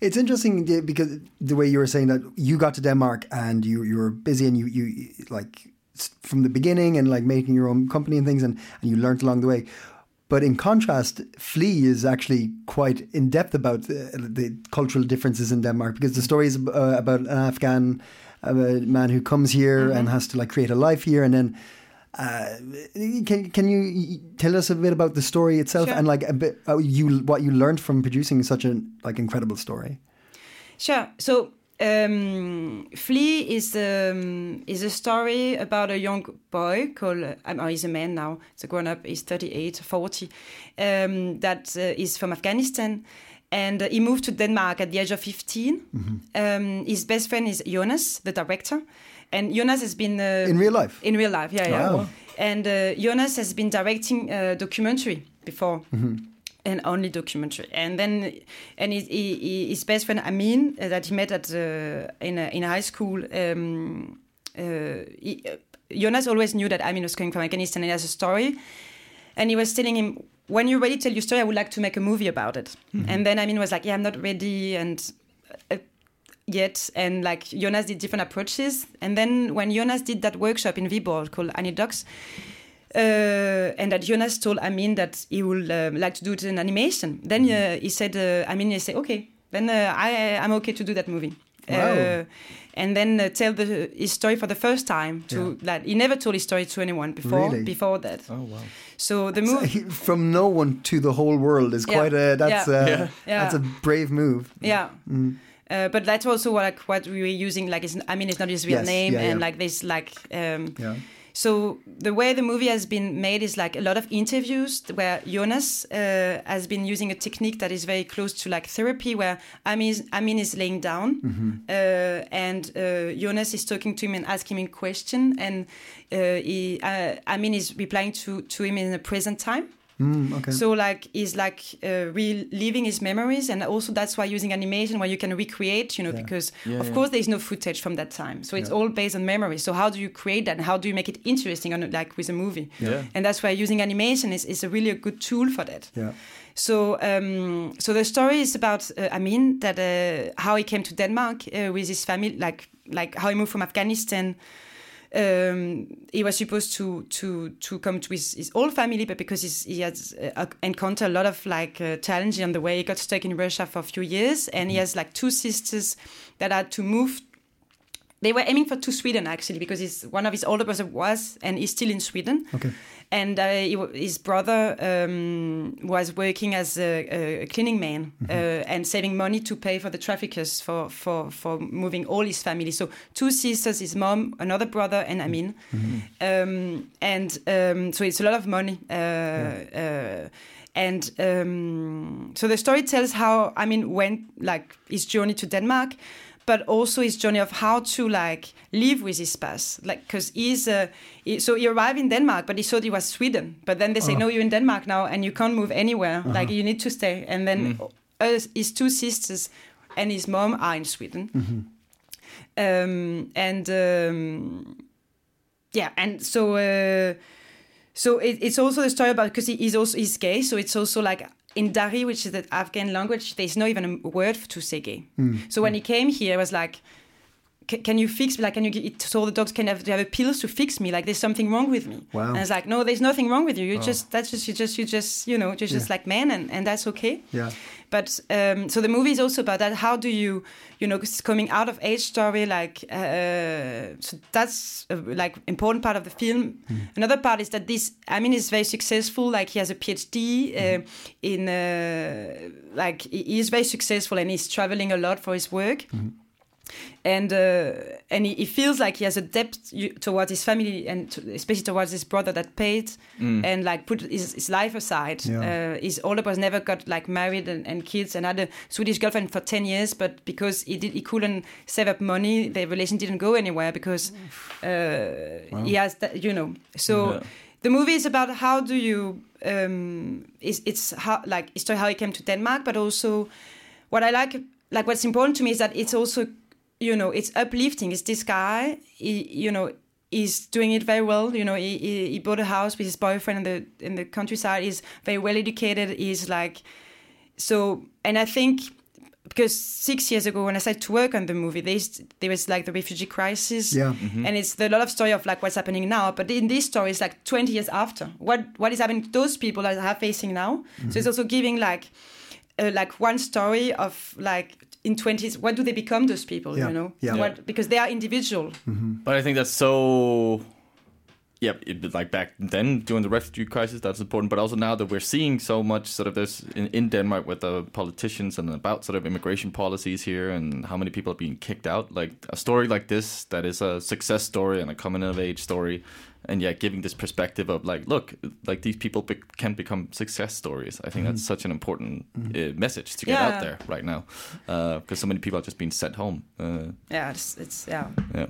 Speaker 3: It's interesting because the way you were saying that you got to Denmark and you you were busy and you you like from the beginning and like making your own company and things and, and you learned along the way. But in contrast, Flee is actually quite in depth about the, the cultural differences in Denmark because the story is uh, about an Afghan uh, man who comes here and has to like create a life here and then. Uh, can can you tell us a bit about the story itself
Speaker 4: Sure.
Speaker 3: and like a bit uh, you what you learned from producing such an like incredible story?
Speaker 4: Sure. So, um, Flee is um, is a story about a young boy called. Um, oh, he's a man now. He's a grown up. He's 38, 40. Um, that uh, is from Afghanistan, and uh, he moved to Denmark at the age of 15.
Speaker 3: Mm-hmm.
Speaker 4: Um, his best friend is Jonas, the director, and Jonas has been uh,
Speaker 3: In real life?
Speaker 4: In real life, yeah, yeah.
Speaker 3: Wow.
Speaker 4: And uh, Jonas has been directing a documentary before.
Speaker 3: Mm-hmm.
Speaker 4: And only documentary, and then, and his, his best friend Amin uh, that he met at uh, in in high school. Um, uh, he, uh, Jonas always knew that Amin was coming from Afghanistan and he has a story, and he was telling him, "When you're ready to tell your story, I would like to make a movie about it." And then Amin was like, "Yeah, I'm not ready," and uh, yet and like Jonas did different approaches and then when Jonas did that workshop in Viborg called Anidox uh, and that Jonas told Amin that he would uh, like to do it in animation then uh, he said uh, Amin he said okay then uh, I, I'm okay to do that movie
Speaker 3: Wow.
Speaker 4: uh, and then uh, tell the, his story for the first time to like he never told his story to anyone before
Speaker 3: Really?
Speaker 4: before that
Speaker 2: Oh wow.
Speaker 4: so the
Speaker 3: So
Speaker 4: movie (laughs)
Speaker 3: from no one to the whole world is
Speaker 4: Yeah.
Speaker 3: quite a that's
Speaker 4: Yeah.
Speaker 3: a
Speaker 2: Yeah.
Speaker 4: Yeah.
Speaker 3: that's a brave move.
Speaker 4: Yeah. Uh, but that's also what like, what we were using. Like, I mean, it's not his real
Speaker 3: Yes,
Speaker 4: name,
Speaker 3: yeah,
Speaker 4: and
Speaker 3: yeah.
Speaker 4: like this, like, um,
Speaker 3: Yeah.
Speaker 4: so the way the movie has been made is like a lot of interviews where Jonas uh, has been using a technique that is very close to like therapy, where Amin is, Amin is laying down uh, and uh, Jonas is talking to him and asking him a question, and uh, he, uh, Amin is replying to to him in the present time.
Speaker 3: Mm, okay.
Speaker 4: So like he's like uh, reliving his memories, and also that's why using animation where you can recreate, you know, because
Speaker 2: Yeah,
Speaker 4: of
Speaker 2: yeah.
Speaker 4: course there's no footage from that time, so it's all based on memory. So how do you create that, and how do you make it interesting, on like with a movie?
Speaker 2: Yeah.
Speaker 4: And that's why using animation is, is a really a good tool for that.
Speaker 3: yeah.
Speaker 4: So, um, so the story is about uh, Amin that uh, how he came to Denmark uh, with his family, like like how he moved from Afghanistan. Um, he was supposed to to to come to his, his old family, but because he has uh, encountered a lot of like uh, challenges on the way, he got stuck in Russia for a few years, and he has like two sisters that had to move they were aiming for to Sweden actually because his, one of his older brothers was and is still in Sweden.
Speaker 3: Okay.
Speaker 4: And uh, he, his brother um, was working as a, a cleaning man uh, and saving money to pay for the traffickers for, for, for moving all his family. So two sisters, his mom, another brother, and Amin. Um, and um, so it's a lot of money. Uh, uh, and um, so the story tells how Amin went, like his journey to Denmark, but also his journey of how to like live with his past. Like because he's uh, he, so he arrived in denmark but he thought he was sweden. But then they say no you're in denmark now and you can't move anywhere. Like you need to stay. And then uh, his two sisters and his mom are in sweden. Um, and um, yeah and so uh, so it, it's also the story about because he, he's also he's gay so it's also like in Dari, which is the Afghan language, there's not even a word to say gay. Hmm. So when he hmm. came here, it was like, "C- can you fix me? Like, can you get, so the dogs can have, have pills to fix me? Like, there's something wrong with me.
Speaker 3: Wow.
Speaker 4: And it's like, no, there's nothing wrong with you. You just, that's just, you just, you just, you know, you're just like man and, and that's okay.
Speaker 3: Yeah.
Speaker 4: But um, so the movie is also about that. How do you, you know, coming out of age story, like uh, so that's a like important part of the film. Another part is that this, I mean, is very successful. Like he has a PhD uh, in, uh, like he he is very successful and he's traveling a lot for his work. And uh, and he, he feels like he has a debt towards his family and to, especially towards his brother that paid and like put his, his life aside.
Speaker 3: Yeah.
Speaker 4: Uh, his older brother never got like married and, and kids and had a Swedish girlfriend for ten years, but because he did he couldn't save up money, the relation didn't go anywhere because uh, he has that you know. So
Speaker 2: Yeah.
Speaker 4: the movie is about how do you um, it's, it's how like it's how he came to Denmark, but also what I like like what's important to me is that it's also you know it's uplifting. It's this guy, he, you know. He's doing it very well. You know, he, he, he bought a house with his boyfriend in the in the countryside. He's very well educated. He's like, so, and I think because six years ago when I started to work on the movie, there, is, there was like the refugee crisis,
Speaker 3: Yeah.
Speaker 4: and it's the lot of story of like what's happening now. But in this story, it's like twenty years after. What what is happening to those people that are facing now? So it's also giving like uh, like one story of like in twenties, what do they become? Those people,
Speaker 3: Yeah.
Speaker 4: you know,
Speaker 3: Yeah.
Speaker 4: What, because they are individual. Mm-hmm.
Speaker 2: But I think that's so yeah, it, like back then during the refugee crisis, that's important. But also now that we're seeing so much sort of this in, in Denmark with the politicians and about sort of immigration policies here and how many people are being kicked out. Like a story like this that is a success story and a coming of age story, and yeah, giving this perspective of like, look, like these people be- can become success stories. I think that's such an important uh, message to get
Speaker 4: Yeah.
Speaker 2: out there right now because so many people are just being sent home. Uh,
Speaker 4: Yeah, it's, it's yeah.
Speaker 2: yeah.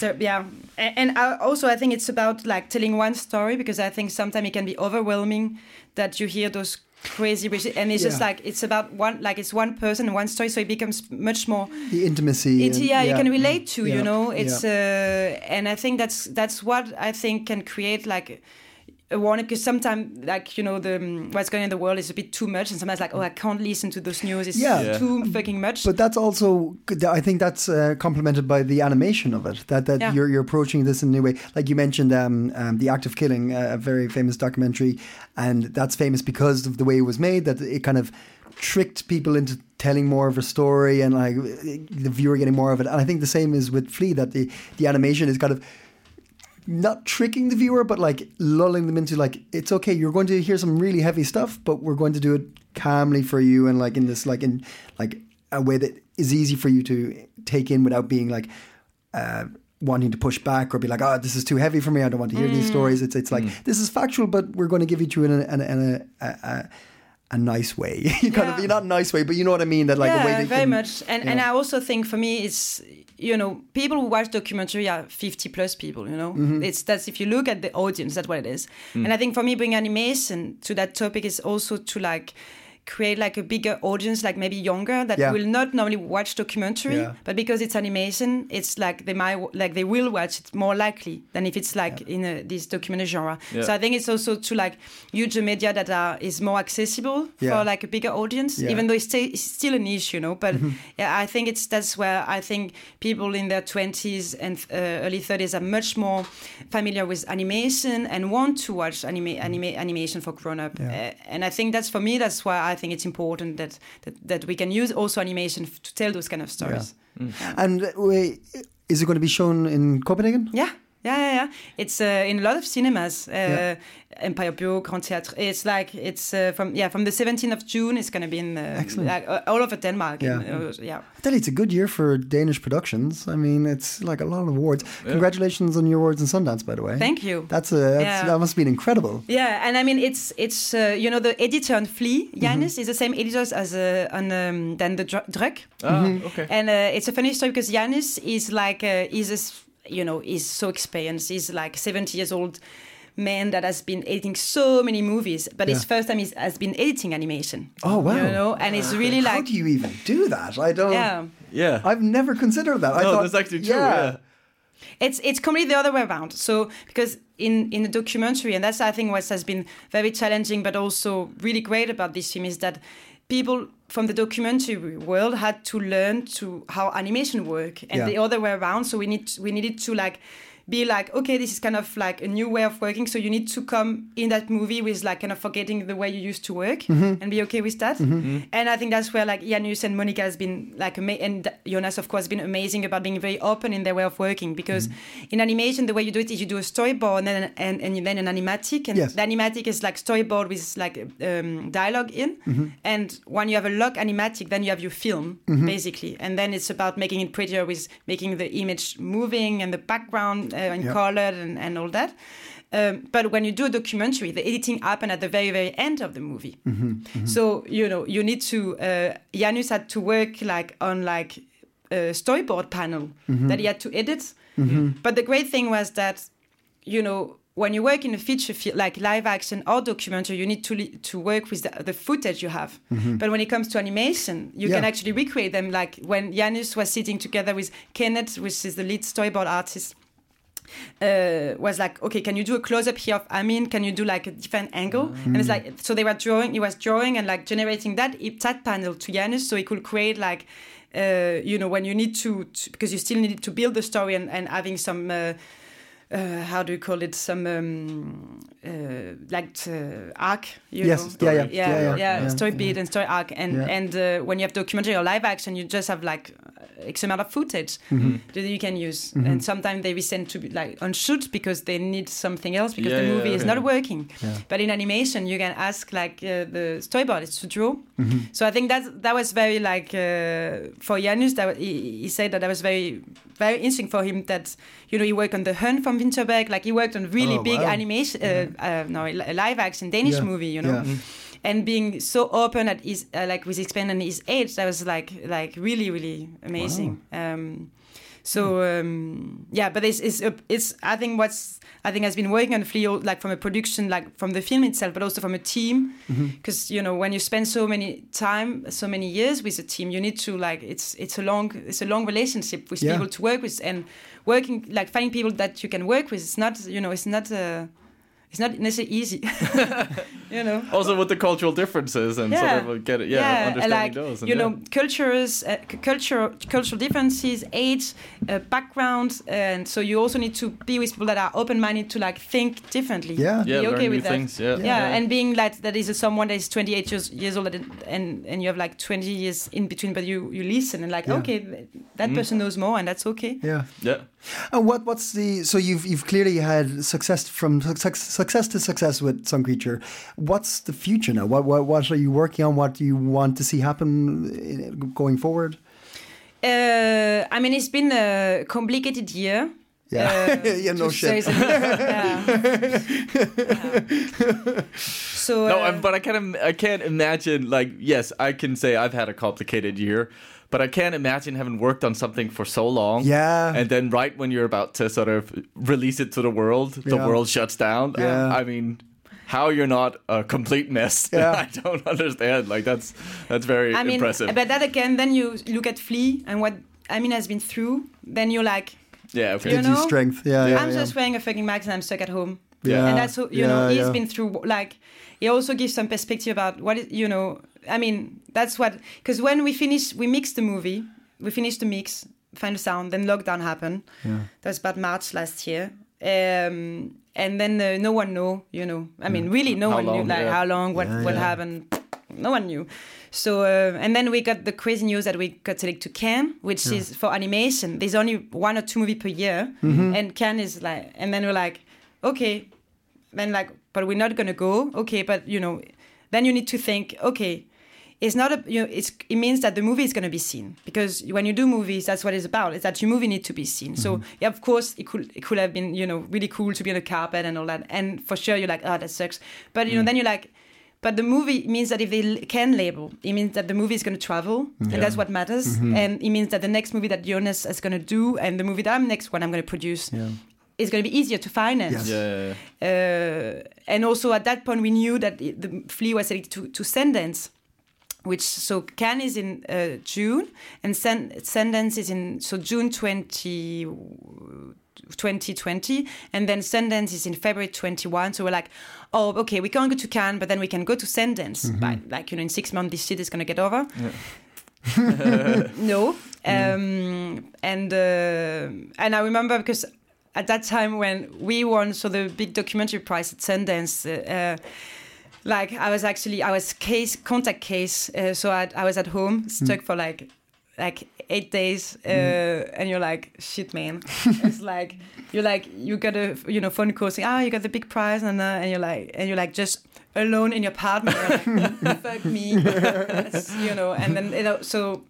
Speaker 4: There, yeah, and, and I also I think it's about like telling one story because I think sometimes it can be overwhelming that you hear those crazy rich- and it's just like it's about one like it's one person one story so it becomes much more
Speaker 3: The intimacy.
Speaker 4: it's
Speaker 3: and-
Speaker 4: yeah, you can relate to
Speaker 3: Yeah.
Speaker 4: you know it's
Speaker 3: Yeah.
Speaker 4: uh and i think that's that's what i think can create like a warning because sometimes like you know the um, what's going on in the world is a bit too much and sometimes like oh i can't listen to those news it's
Speaker 3: Yeah.
Speaker 2: Yeah.
Speaker 4: too fucking much
Speaker 3: But that's also, I think that's uh, complemented by the animation of it. That that
Speaker 4: Yeah.
Speaker 3: you're you're approaching this in a new way. Like you mentioned, um, um, the act of killing, uh, a very famous documentary, and that's famous because of the way it was made. That it kind of tricked people into telling more of a story, and like the viewer getting more of it. And I think the same is with Flee. That the the animation is kind of not tricking the viewer, but like lulling them into like it's okay. You're going to hear some really heavy stuff, but we're going to do it calmly for you and like in this like in like a way that is easy for you to take in without being like uh, wanting to push back or be like, oh, this is too heavy for me. I don't want to hear these stories. It's it's like this is factual, but we're going to give it to you in a in a, a, a, nice way. (laughs) you kind of
Speaker 4: Yeah.
Speaker 3: not a nice way, but you know what I mean. That like
Speaker 4: yeah,
Speaker 3: a way that
Speaker 4: very
Speaker 3: can-
Speaker 4: much. And and I also think for me, it's you know people who watch documentary are fifty plus people. You know,
Speaker 3: Mm-hmm.
Speaker 4: it's that's if you look at the audience, that's what it is.
Speaker 3: Mm.
Speaker 4: And I think for me, bringing animation to that topic is also to like create like a bigger audience like maybe younger that
Speaker 3: Yeah.
Speaker 4: will not normally watch documentary
Speaker 3: Yeah.
Speaker 4: but because it's animation it's like they might like they will watch it more likely than if it's like in a, this documentary genre
Speaker 2: Yeah.
Speaker 4: so i think it's also to like use the media that are is more accessible
Speaker 3: Yeah.
Speaker 4: for like a bigger audience
Speaker 3: Yeah.
Speaker 4: even though it's, sta- it's still a niche you know but yeah i think it's that's where i think people in their 20s and uh, early 30s are much more familiar with animation and want to watch anime, anime animation for grown up
Speaker 3: Yeah.
Speaker 4: uh, and i think that's for me that's why i think it's important that that, that we can use also animation f- to tell those kind of stories.
Speaker 3: And uh, wait, is it going to be shown in Copenhagen?
Speaker 4: yeah yeah yeah, yeah. it's uh, in a lot of cinemas uh,
Speaker 3: Yeah.
Speaker 4: empire bio grand theatre it's like it's uh, from yeah from the 17th of june it's going to be in uh,
Speaker 3: Excellent.
Speaker 4: like, uh, all over denmark
Speaker 3: Yeah.
Speaker 4: and, uh, yeah
Speaker 3: I tell you, it's a good year for Danish productions. I mean, it's like a lot of awards. Congratulations on your awards in Sundance, by the way.
Speaker 4: Thank you.
Speaker 3: That's a that's,
Speaker 4: Yeah.
Speaker 3: that must have been incredible.
Speaker 4: Yeah, and I mean it's it's uh, you know the editor on Flee, Janus, is the same editor as uh, on um, than the Dr- Druk,
Speaker 2: Ah, okay.
Speaker 4: and uh, it's a funny story because Janus is like uh, is a s- you know is so experienced. He's like seventy years old man that has been editing so many movies, but his first time he has been editing animation.
Speaker 3: Oh, wow.
Speaker 4: You know, and it's really like How
Speaker 3: do you even do that? I don't.
Speaker 4: yeah.
Speaker 2: Yeah.
Speaker 3: I've never considered that. I thought,
Speaker 2: that's actually true. Yeah.
Speaker 4: It's it's completely the other way around. So because in in the documentary, and that's I think what has been very challenging, but also really great about this film is that people from the documentary world had to learn to how animation work, and
Speaker 3: Yeah.
Speaker 4: the other way around. So we need we needed to like be like okay this is kind of like a new way of working. So you need to come in that movie with like kind of forgetting the way you used to work mm-hmm. and be okay with that. Mm-hmm. Mm-hmm. And i think that's where like janus and monica has been like ama- and jonas of course been amazing about being very open in their way of working because in animation the way you do it is you do a storyboard and then and, and then an animatic and
Speaker 3: Yes.
Speaker 4: the animatic is like storyboard with like um, dialogue in. And when you have a lock animatic then you have your film basically. And then it's about making it prettier with making the image moving and the background Uh, and
Speaker 3: Yeah.
Speaker 4: colored and, and all that. Um, but when you do a documentary the editing happen at the very very end of the movie. Mm-hmm, mm-hmm. So you know you need to uh, janus had to work like on like a storyboard panel mm-hmm. that he had to edit. But the great thing was that you know when you work in a feature film like live action or documentary you need to li- to work with the, the footage you have. But when it comes to animation you can actually recreate them. Like when Janus was sitting together with Kenneth which is the lead storyboard artist uh, was like, okay, can you do a close up here of Amin? Can you do like a different angle? And it's like, so they were drawing, he was drawing and like generating that that panel to Janus so he could create like, uh, you know, when you need to, to, because you still need to build the story and, and having some. Uh, uh, how do you call it? Some um, uh, like uh, arc, you
Speaker 3: Yes,
Speaker 4: know?
Speaker 3: yeah, yeah,
Speaker 4: yeah,
Speaker 3: yeah,
Speaker 4: yeah,
Speaker 3: yeah, yeah,
Speaker 4: story beat and story arc, and
Speaker 3: Yeah.
Speaker 4: and uh, when you have documentary or live action, you just have like X amount of footage
Speaker 3: Mm-hmm.
Speaker 4: that you can use, and sometimes they resend to be like unshoot because they need something else because
Speaker 2: Yeah,
Speaker 4: the
Speaker 2: yeah,
Speaker 4: movie is not working.
Speaker 3: Yeah.
Speaker 4: But in animation, you can ask like uh, the storyboardist to draw.
Speaker 3: Mm-hmm.
Speaker 4: So I think that that was very like uh, for Janus. That he, he said that that was very very interesting for him. That you know he worked on The Hunt from Vinterberg. Like he worked on really
Speaker 3: Oh,
Speaker 4: big
Speaker 3: wow.
Speaker 4: animation, uh, uh, no live action Danish
Speaker 3: Yeah.
Speaker 4: movie. You know.
Speaker 3: Yeah.
Speaker 4: And being so open at his uh, like with and his age, that was like like really really amazing. Um, so um, yeah, but it's it's it's I think what's I think has been working on Flee like from a production like from the film itself, but also from a team because you know when you spend so many time so many years with a team, you need to like it's it's a long it's a long relationship with
Speaker 3: Yeah.
Speaker 4: people to work with and working like finding people that you can work with. It's not you know it's not. Uh, it's not necessarily easy, (laughs) you know.
Speaker 2: Also with the cultural differences and
Speaker 4: Yeah.
Speaker 2: sort of get it, yeah,
Speaker 4: and
Speaker 2: understanding
Speaker 4: like
Speaker 2: those. And
Speaker 4: you
Speaker 2: yeah.
Speaker 4: know, cultures, uh, c- culture, cultural differences, age, uh, background, and so you also need to be with people that are open-minded to like think differently.
Speaker 3: Yeah.
Speaker 4: be
Speaker 2: yeah, learn
Speaker 4: okay
Speaker 2: new
Speaker 4: with that.
Speaker 2: things. Yeah,
Speaker 4: Yeah, and being like that is a someone that is 28 years, years old and, and and you have like 20 years in between, but you you listen and like
Speaker 3: Yeah.
Speaker 4: okay, th- that person knows more and that's okay.
Speaker 3: Yeah.
Speaker 2: yeah.
Speaker 3: And what what's the so you've you've clearly had success from success, success to success with Sun Creature. What's the future now? What what what are you working on? What do you want to see happen uh, going forward?
Speaker 4: Uh, I mean, it's been a complicated year.
Speaker 3: Yeah.
Speaker 4: Uh, (laughs)
Speaker 3: Yeah, no shit.
Speaker 4: Yeah. (laughs) Yeah. So,
Speaker 2: No,
Speaker 4: uh,
Speaker 2: I'm- but I can't. I can't imagine. Like, yes, I can say I've had a complicated year, but I can't imagine having worked on something for so long.
Speaker 3: Yeah.
Speaker 2: And then right when you're about to sort of release it to the world, the world shuts down.
Speaker 3: Yeah.
Speaker 2: I mean, how you're not a complete mess? (laughs)
Speaker 3: Yeah.
Speaker 2: I don't understand. Like that's that's very
Speaker 4: I mean,
Speaker 2: impressive.
Speaker 4: but that again, then you look at Flee and what I mean has been through. Then you're like,
Speaker 2: yeah. Okay.
Speaker 4: you
Speaker 3: Gives you
Speaker 4: know,
Speaker 3: strength. Yeah. Yeah.
Speaker 4: I'm
Speaker 3: yeah.
Speaker 4: just wearing a fucking mask and I'm stuck at home.
Speaker 2: Yeah.
Speaker 4: And that's who, you
Speaker 3: Yeah,
Speaker 4: know, he's
Speaker 3: yeah.
Speaker 4: been through like he also gives some perspective about what is, you know, I mean, that's what because when we finish we mix the movie, we finish the mix, find the sound, then lockdown happened.
Speaker 3: Yeah.
Speaker 4: That was about March last year. Um, and then uh, no one knew, you know. I mean, really, no
Speaker 2: How
Speaker 4: one knew like
Speaker 2: yeah.
Speaker 4: how long, what
Speaker 3: Yeah,
Speaker 4: what
Speaker 3: yeah.
Speaker 4: happened. No one knew. So uh, and then we got the crazy news that we got selected to Cannes, which is for animation. There's only one or two movie per year,
Speaker 3: Mm-hmm.
Speaker 4: and Cannes is like, and then we're like, okay, then like, but we're not gonna go. Okay, but you know, then you need to think, okay, it's not a you know, it's it means that the movie is gonna be seen because when you do movies, that's what it's about. Is that your movie need to be seen. So mm-hmm. yeah, of course, it could it could have been you know really cool to be on a carpet and all that, and for sure you're like, oh, that sucks. But you know, mm. then you're like. But the movie means that if they can label, it means that the movie is going to travel, and that's what matters. Mm-hmm. And it means that the next movie that Jonas is going to do, and the movie that I'm next one I'm going to produce,
Speaker 3: Yeah.
Speaker 4: is going to be easier to finance.
Speaker 3: Yes.
Speaker 2: yeah, yeah, yeah.
Speaker 4: Uh, and also at that point, we knew that the Flee was selected to, to Sundance, which so Cannes is in uh, June, and Sun, Sundance is in so June 20, 2020, and then Sundance is in February 21. So we're like, oh, okay, we can't go to Cannes, but then we can go to Sundance. But like you know, in six months, this shit is gonna get over. (laughs) no, (laughs) um, and uh, and I remember because at that time when we won so the big documentary prize at Sundance. Uh, uh, like I was actually I was case contact case, uh, so I, I was at home stuck for like like eight days, uh, and you're like shit, man. it's (laughs) like you're like you got a you know phone call saying ah you got the big prize and uh, and you're like and you're like just alone in your apartment, like, (laughs) fuck me, (laughs) you know, and then you know so.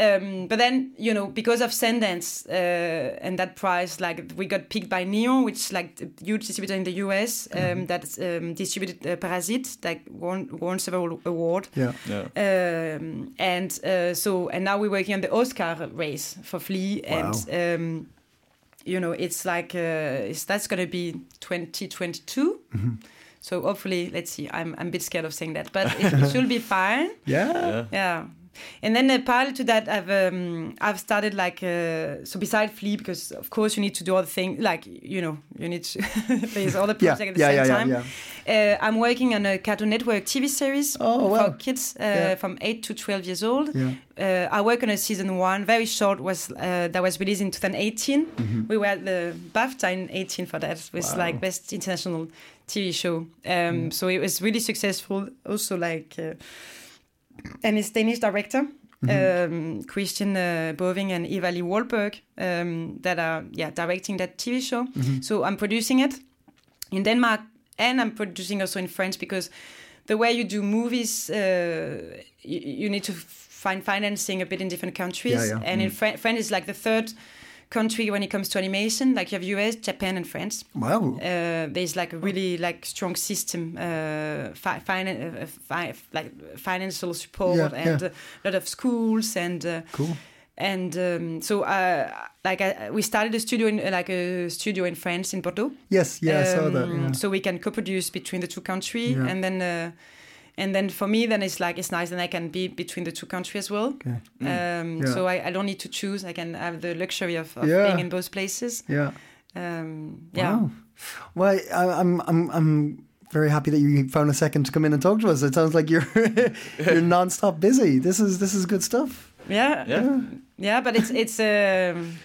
Speaker 4: Um, but then you know because of Sundance uh, and that prize, like we got picked by Neon, which is like a huge distributor in the US um, that um, distributed uh, Parasite, like won won several awards.
Speaker 3: Yeah.
Speaker 2: yeah.
Speaker 4: Um, and uh, so and now we're working on the Oscar race for Flee, and um, you know it's like uh, it's, that's gonna be 2022. So hopefully, let's see. I'm I'm a bit scared of saying that, but it, it (laughs) should be fine.
Speaker 3: Yeah.
Speaker 2: yeah.
Speaker 4: Yeah. And then uh, parallel to that, I've um, I've started like uh, so beside Flee because of course you need to do all the things like you know you need to (laughs) there's other
Speaker 3: Yeah.
Speaker 4: projects at the
Speaker 3: Yeah.
Speaker 4: same
Speaker 3: Yeah. Yeah.
Speaker 4: time.
Speaker 3: Yeah.
Speaker 4: Uh, I'm working on a Cartoon Network TV series
Speaker 3: Oh, wow.
Speaker 4: for kids uh,
Speaker 3: Yeah.
Speaker 4: from eight to twelve years old.
Speaker 3: Yeah.
Speaker 4: Uh, I work on a season one, very short, was uh, that was released in 2018. We were at the BAFTA in 18 for that, with
Speaker 3: Mm-hmm. Wow.
Speaker 4: like best international TV show. Um, So it was really successful. Also, like, uh, and it's Danish director. um, Christian uh, Boving and Eva Lee Wallberg um, that are yeah directing that TV show. So I'm producing it in Denmark and I'm producing also in France because the way you do movies, uh, you, you need to find financing a bit in different countries.
Speaker 3: Yeah, yeah.
Speaker 4: And in Fran- France is like the third country when it comes to animation. Like you have US, Japan, and France.
Speaker 3: Wow.
Speaker 4: Uh, there's like a really like strong system, uh, fi- finan- uh, fi- like financial support
Speaker 3: Yeah,
Speaker 4: and
Speaker 3: yeah.
Speaker 4: a lot of schools and uh,
Speaker 3: Cool.
Speaker 4: and um, so uh, like I, we started a studio in uh, like a studio in France in Bordeaux.
Speaker 3: Yes, yeah, I saw that.
Speaker 4: Um,
Speaker 3: Yeah.
Speaker 4: So we can co-produce between the two countries,
Speaker 3: Yeah.
Speaker 4: and then uh, and then for me, then it's like it's nice, and I can be between the two countries as well.
Speaker 3: Okay.
Speaker 4: Um,
Speaker 3: Yeah.
Speaker 4: So I, I don't need to choose. I can have the luxury of, of
Speaker 3: Yeah.
Speaker 4: being in both places.
Speaker 3: Yeah.
Speaker 4: Um, yeah.
Speaker 3: Wow. Well, I, I'm I'm I'm very happy that you found a second to come in and talk to us. It sounds like you're (laughs) you're non-stop busy. This is this is good stuff.
Speaker 4: Yeah,
Speaker 2: Yeah.
Speaker 4: yeah, but it's it's um,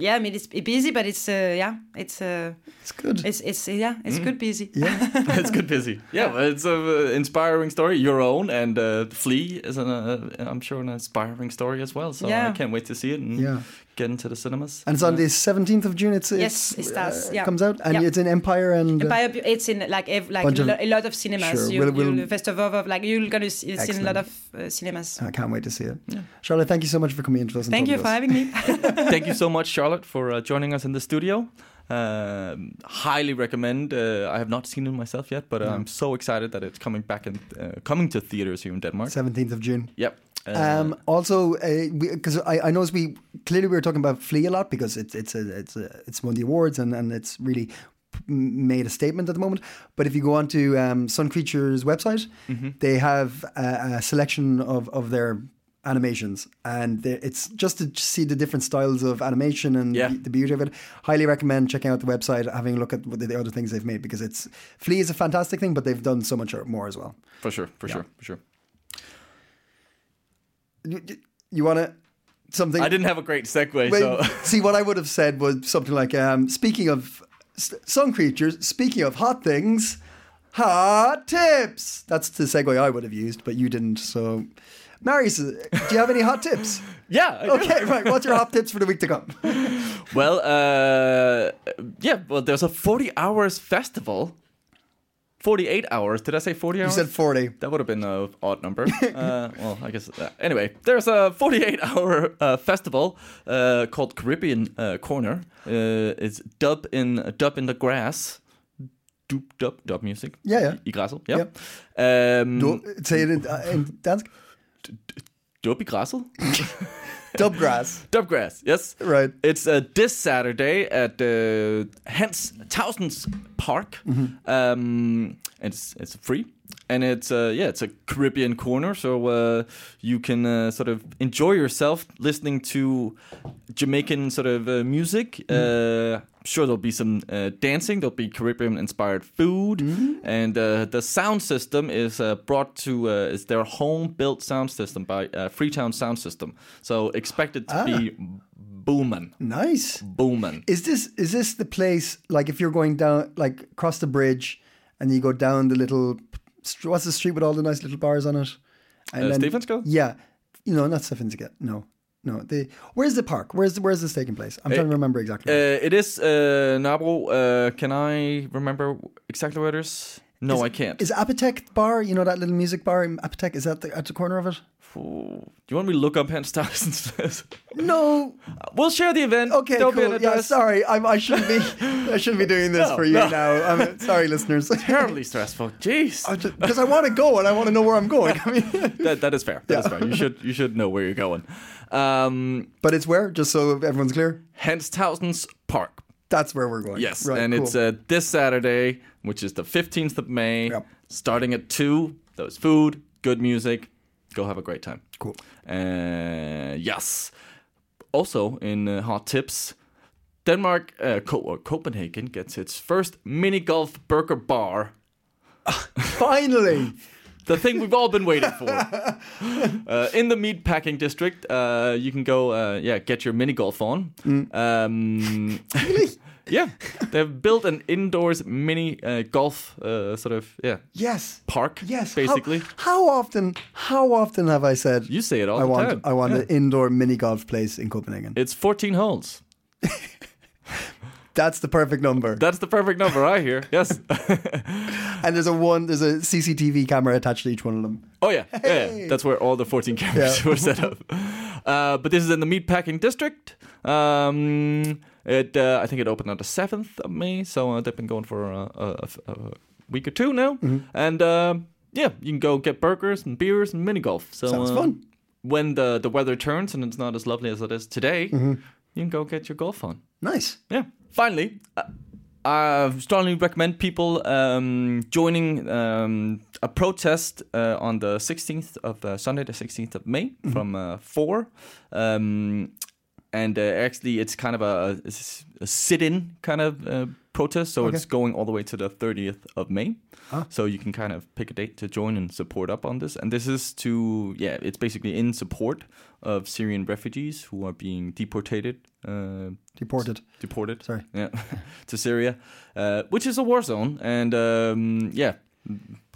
Speaker 4: yeah. I mean, it's busy, but it's uh, yeah, it's uh,
Speaker 3: It's good.
Speaker 4: it's it's yeah, it's good busy.
Speaker 3: yeah. (laughs) (laughs)
Speaker 2: it's good busy. Yeah, well, it's an uh, inspiring story, your own, and uh, Flee is an, uh, I'm sure an inspiring story as well. So
Speaker 4: Yeah.
Speaker 2: I can't wait to see it and
Speaker 3: Yeah.
Speaker 2: Get into the cinemas.
Speaker 3: And it's on the 17th of June. It's, it's
Speaker 4: Yes, it starts,
Speaker 3: uh,
Speaker 4: yeah.
Speaker 3: comes out, and
Speaker 4: Yeah.
Speaker 3: it's in Empire and uh,
Speaker 4: it's in like ev- like a, lo- a lot of cinemas.
Speaker 3: Sure,
Speaker 4: You,
Speaker 3: we'll- we'll-
Speaker 4: you'll first of all, like you're gonna see it's in a lot of uh, cinemas.
Speaker 3: I can't wait to see it. Charlotte, thank you so much for coming into us. And
Speaker 4: Thank you for
Speaker 3: us.
Speaker 4: having me. (laughs) (laughs)
Speaker 2: Thank you so much, Charlotte, for uh, joining us in the studio. Um, highly recommend. Uh, I have not seen it myself yet, but uh, I'm so excited that it's coming back and uh, coming to theaters here in Denmark.
Speaker 3: 17th of June.
Speaker 2: Yep. Uh,
Speaker 3: Um, also, because I, I know as we clearly we were talking about Flee a lot because it's it's a, it's a, it's won the awards and, and it's really made a statement at the moment. But if you go onto um, Sun Creatures website, they have a, a selection of, of their animations and it's just to see the different styles of animation and
Speaker 2: Yeah.
Speaker 3: the, the beauty of it highly recommend checking out the website having a look at what the, the other things they've made because it's flee is a fantastic thing but they've done so much more as well
Speaker 2: for sure, for sure, for sure.
Speaker 3: you, you want to something
Speaker 2: I didn't have a great segue,
Speaker 3: Well,
Speaker 2: so (laughs)
Speaker 3: see, what I would have said was something like, um, "Speaking of some creatures, speaking of hot things, hot tips." That's the segue I would have used, but you didn't. So, Marius, do you have any hot tips? (laughs)
Speaker 2: yeah.
Speaker 3: Okay, right. What's your hot tips for the week to come? (laughs)
Speaker 2: Well, uh, yeah. Well, there's a 40 hours festival. 48 hours. Did I say 40 hours?
Speaker 3: You said forty.
Speaker 2: That would have been an odd number. (laughs) uh, well, I guess. Uh, anyway, there's a 48 hour uh, festival uh, called Caribbean uh, Corner. Uh, it's dub in dub in the grass. Dub, dub, dub music.
Speaker 3: Yeah, yeah.
Speaker 2: I græsset. Yeah. Um,
Speaker 3: Do, say it in, uh, in dansk.
Speaker 2: Dub i græsset. (laughs)
Speaker 3: Dubgrass.
Speaker 2: dub grass. Yes.
Speaker 3: Right.
Speaker 2: It's uh, this Saturday at uh, Hans Tavsen's Park. Um, it's it's free, and it's uh, yeah, it's a Caribbean corner, so uh, you can uh, sort of enjoy yourself listening to Jamaican sort of uh, music. Uh, sure there'll be some uh, dancing. There'll be Caribbean-inspired food, and uh, the sound system is uh, brought to uh, is their home-built sound system by uh, Freetown Sound System. So expect it to be booming,
Speaker 3: Nice.
Speaker 2: booming.
Speaker 3: Is this is this the place like if you're going down like across the bridge and you go down the little what's the street with all the nice little bars on it? And
Speaker 2: Uh, Stephensko?
Speaker 3: Yeah, you know not Stephensko. No, no. The where's the park? Where's where's this taking place? I'm trying to remember exactly.
Speaker 2: Uh, it is uh, Nørrebro. Uh, can I remember exactly where it is? No, I can't.
Speaker 3: is Apotec bar? You know that little music bar in Apotec? Is that the, at the corner of it?
Speaker 2: Ooh, Do you want me to look up Hans Townsend's? (laughs)
Speaker 3: No.
Speaker 2: we'll share the event.
Speaker 3: Okay,
Speaker 2: There'll
Speaker 3: cool. Yeah, sorry. I'm, I shouldn't be. (laughs) I shouldn't be doing this
Speaker 2: No,
Speaker 3: for you
Speaker 2: no.
Speaker 3: now. I'm, (laughs) sorry, listeners.
Speaker 2: Terribly stressful. Jeez.
Speaker 3: Because I want to go and I want to know where I'm going. I mean,
Speaker 2: that, that is fair. That is fair. You should you should know where you're going. Um,
Speaker 3: but it's where, just so everyone's clear.
Speaker 2: Hans Townsend's Park.
Speaker 3: That's where we're going.
Speaker 2: Yes,
Speaker 3: Right,
Speaker 2: and
Speaker 3: cool.
Speaker 2: it's uh, this Saturday, which is the 15th of May,
Speaker 3: Yep.
Speaker 2: starting at 2. There's food, good music. Go have a great time.
Speaker 3: Cool.
Speaker 2: Uh, yes. Also, in uh, hot tips, Denmark, uh, Co- or Copenhagen gets its first mini golf burger bar. (laughs)
Speaker 3: Finally.
Speaker 2: The thing we've all been waiting for. (laughs) uh, in the meatpacking district, uh, you can go, uh, yeah, get your mini golf on. Um, (laughs) (laughs) Yeah, they've built an indoors mini uh, golf uh, sort of yeah
Speaker 3: Yes.
Speaker 2: park.
Speaker 3: Yes.
Speaker 2: basically.
Speaker 3: How, how often? How often have I said?
Speaker 2: You say it all
Speaker 3: I
Speaker 2: the
Speaker 3: want.
Speaker 2: time.
Speaker 3: I want
Speaker 2: Yeah.
Speaker 3: an indoor mini golf place in Copenhagen.
Speaker 2: It's 14 holes.
Speaker 3: That's the perfect number.
Speaker 2: That's the perfect number, I hear. Yes. (laughs)
Speaker 3: and there's a one. There's a CCTV camera attached to each one of them.
Speaker 2: Oh yeah, yeah, yeah. That's where all the 14 cameras
Speaker 3: Yeah. (laughs)
Speaker 2: were set up. Uh, but this is in the meatpacking district. Um, it, uh, I think it opened on the 7th of May, so uh, they've been going for a, a, a week or two now.
Speaker 3: Mm-hmm.
Speaker 2: And uh, yeah, you can go get burgers and beers and mini golf. So
Speaker 3: Sounds
Speaker 2: uh,
Speaker 3: fun.
Speaker 2: When the the weather turns and it's not as lovely as it is today,
Speaker 3: Mm-hmm.
Speaker 2: You can go get your golf on.
Speaker 3: Nice.
Speaker 2: Yeah. Finally, uh, I strongly recommend people um, joining um, a protest uh, on the 16th of uh, Sunday, the 16th of May, from uh, four. Um, and uh, actually, it's kind of a, a sit-in kind of uh, protest, so
Speaker 3: Okay.
Speaker 2: it's going all the way to the 30th of May. So you can kind of pick a date to join and support up on this. And this is to, yeah, it's basically in support of Syrian refugees who are being deported. Uh,
Speaker 3: Deported.
Speaker 2: deported.
Speaker 3: Sorry.
Speaker 2: Yeah, (laughs) to Syria, uh, which is a war zone, and um, yeah,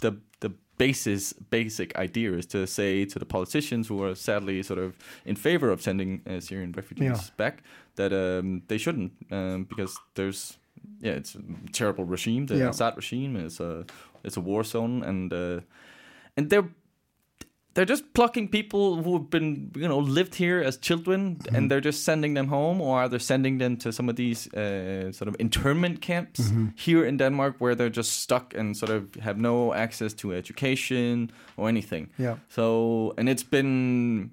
Speaker 2: the the basis basic idea is to say to the politicians who are sadly sort of in favor of sending uh, Syrian refugees
Speaker 3: Yeah.
Speaker 2: back that um, they shouldn't um, because there's yeah it's a terrible regime. The
Speaker 3: Yeah.
Speaker 2: Assad regime is a it's a war zone, and uh, and they're they're just plucking people who have been you know lived here as children and they're just sending them home or are they sending them to some of these uh, sort of internment camps here in denmark where they're just stuck and sort of have no access to education or anything
Speaker 3: Yeah.
Speaker 2: so and it's been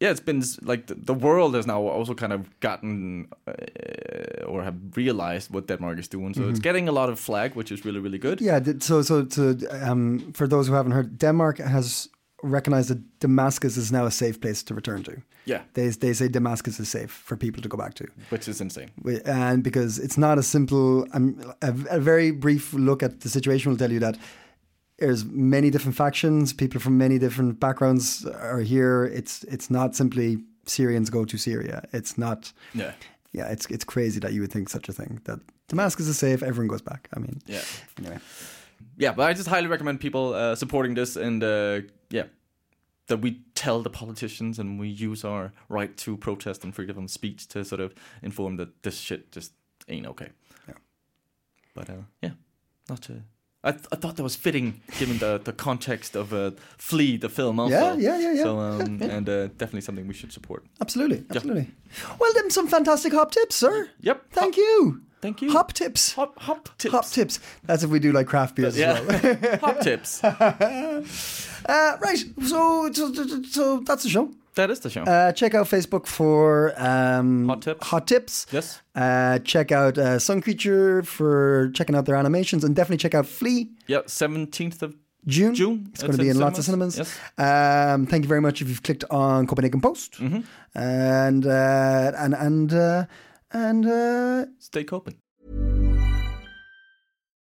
Speaker 2: yeah it's been like the, world has now also kind of gotten uh, or have realized what denmark is doing so it's getting a lot of flag which is really really good
Speaker 3: Yeah. So, so to um, for those who haven't heard, Denmark has recognized that Damascus is now a safe place to return to.
Speaker 2: yeah
Speaker 3: They they say Damascus is safe for people to go back to.
Speaker 2: which is insane
Speaker 3: and because it's not a simple um, a, a very brief look at the situation will tell you that there's many different factions people from many different backgrounds are here it's it's not simply syrians go to syria it's not
Speaker 2: yeah
Speaker 3: yeah it's it's crazy that you would think such a thing that damascus is safe everyone goes back i mean
Speaker 2: yeah
Speaker 3: anyway
Speaker 2: yeah, but I just highly recommend people uh, supporting this and uh, yeah, that we tell the politicians and we use our right to protest and freedom of speech to sort of inform that this shit just ain't okay.
Speaker 3: Yeah.
Speaker 2: But uh, yeah, not to. I, th- I thought that was fitting given the, the context of uh, Flee, the film, also.
Speaker 3: Yeah, yeah, yeah, (laughs) yeah.
Speaker 2: So, um, and uh, definitely something we should support.
Speaker 3: absolutely absolutely well then some fantastic hop tips sir
Speaker 2: Yep.
Speaker 3: thank
Speaker 2: Hop-
Speaker 3: you
Speaker 2: Thank you.
Speaker 3: hop tips
Speaker 2: Hop, hop tips.
Speaker 3: hop tips that's if we do like craft beers as well (laughs)
Speaker 2: hop tips. (laughs)
Speaker 3: uh, right so, so so so that's the show
Speaker 2: That is the show.
Speaker 3: Uh, check out Facebook for um,
Speaker 2: Hot tips.
Speaker 3: Hot tips.
Speaker 2: yes.
Speaker 3: Uh, check out uh, Sun Creature for checking out their animations, and definitely check out Flee.
Speaker 2: Yeah, 17th of
Speaker 3: June.
Speaker 2: June.
Speaker 3: It's going to be in lots of cinemas.
Speaker 2: Yes.
Speaker 3: Um, thank you very much if you've clicked on Copenhagen Post.
Speaker 2: Mm-hmm.
Speaker 3: And uh, and and uh, and uh,
Speaker 2: Stay coping.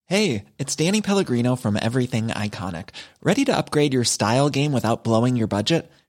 Speaker 5: Hey, it's Danny Pellegrino from Everything Iconic. Ready to upgrade your style game without blowing your budget?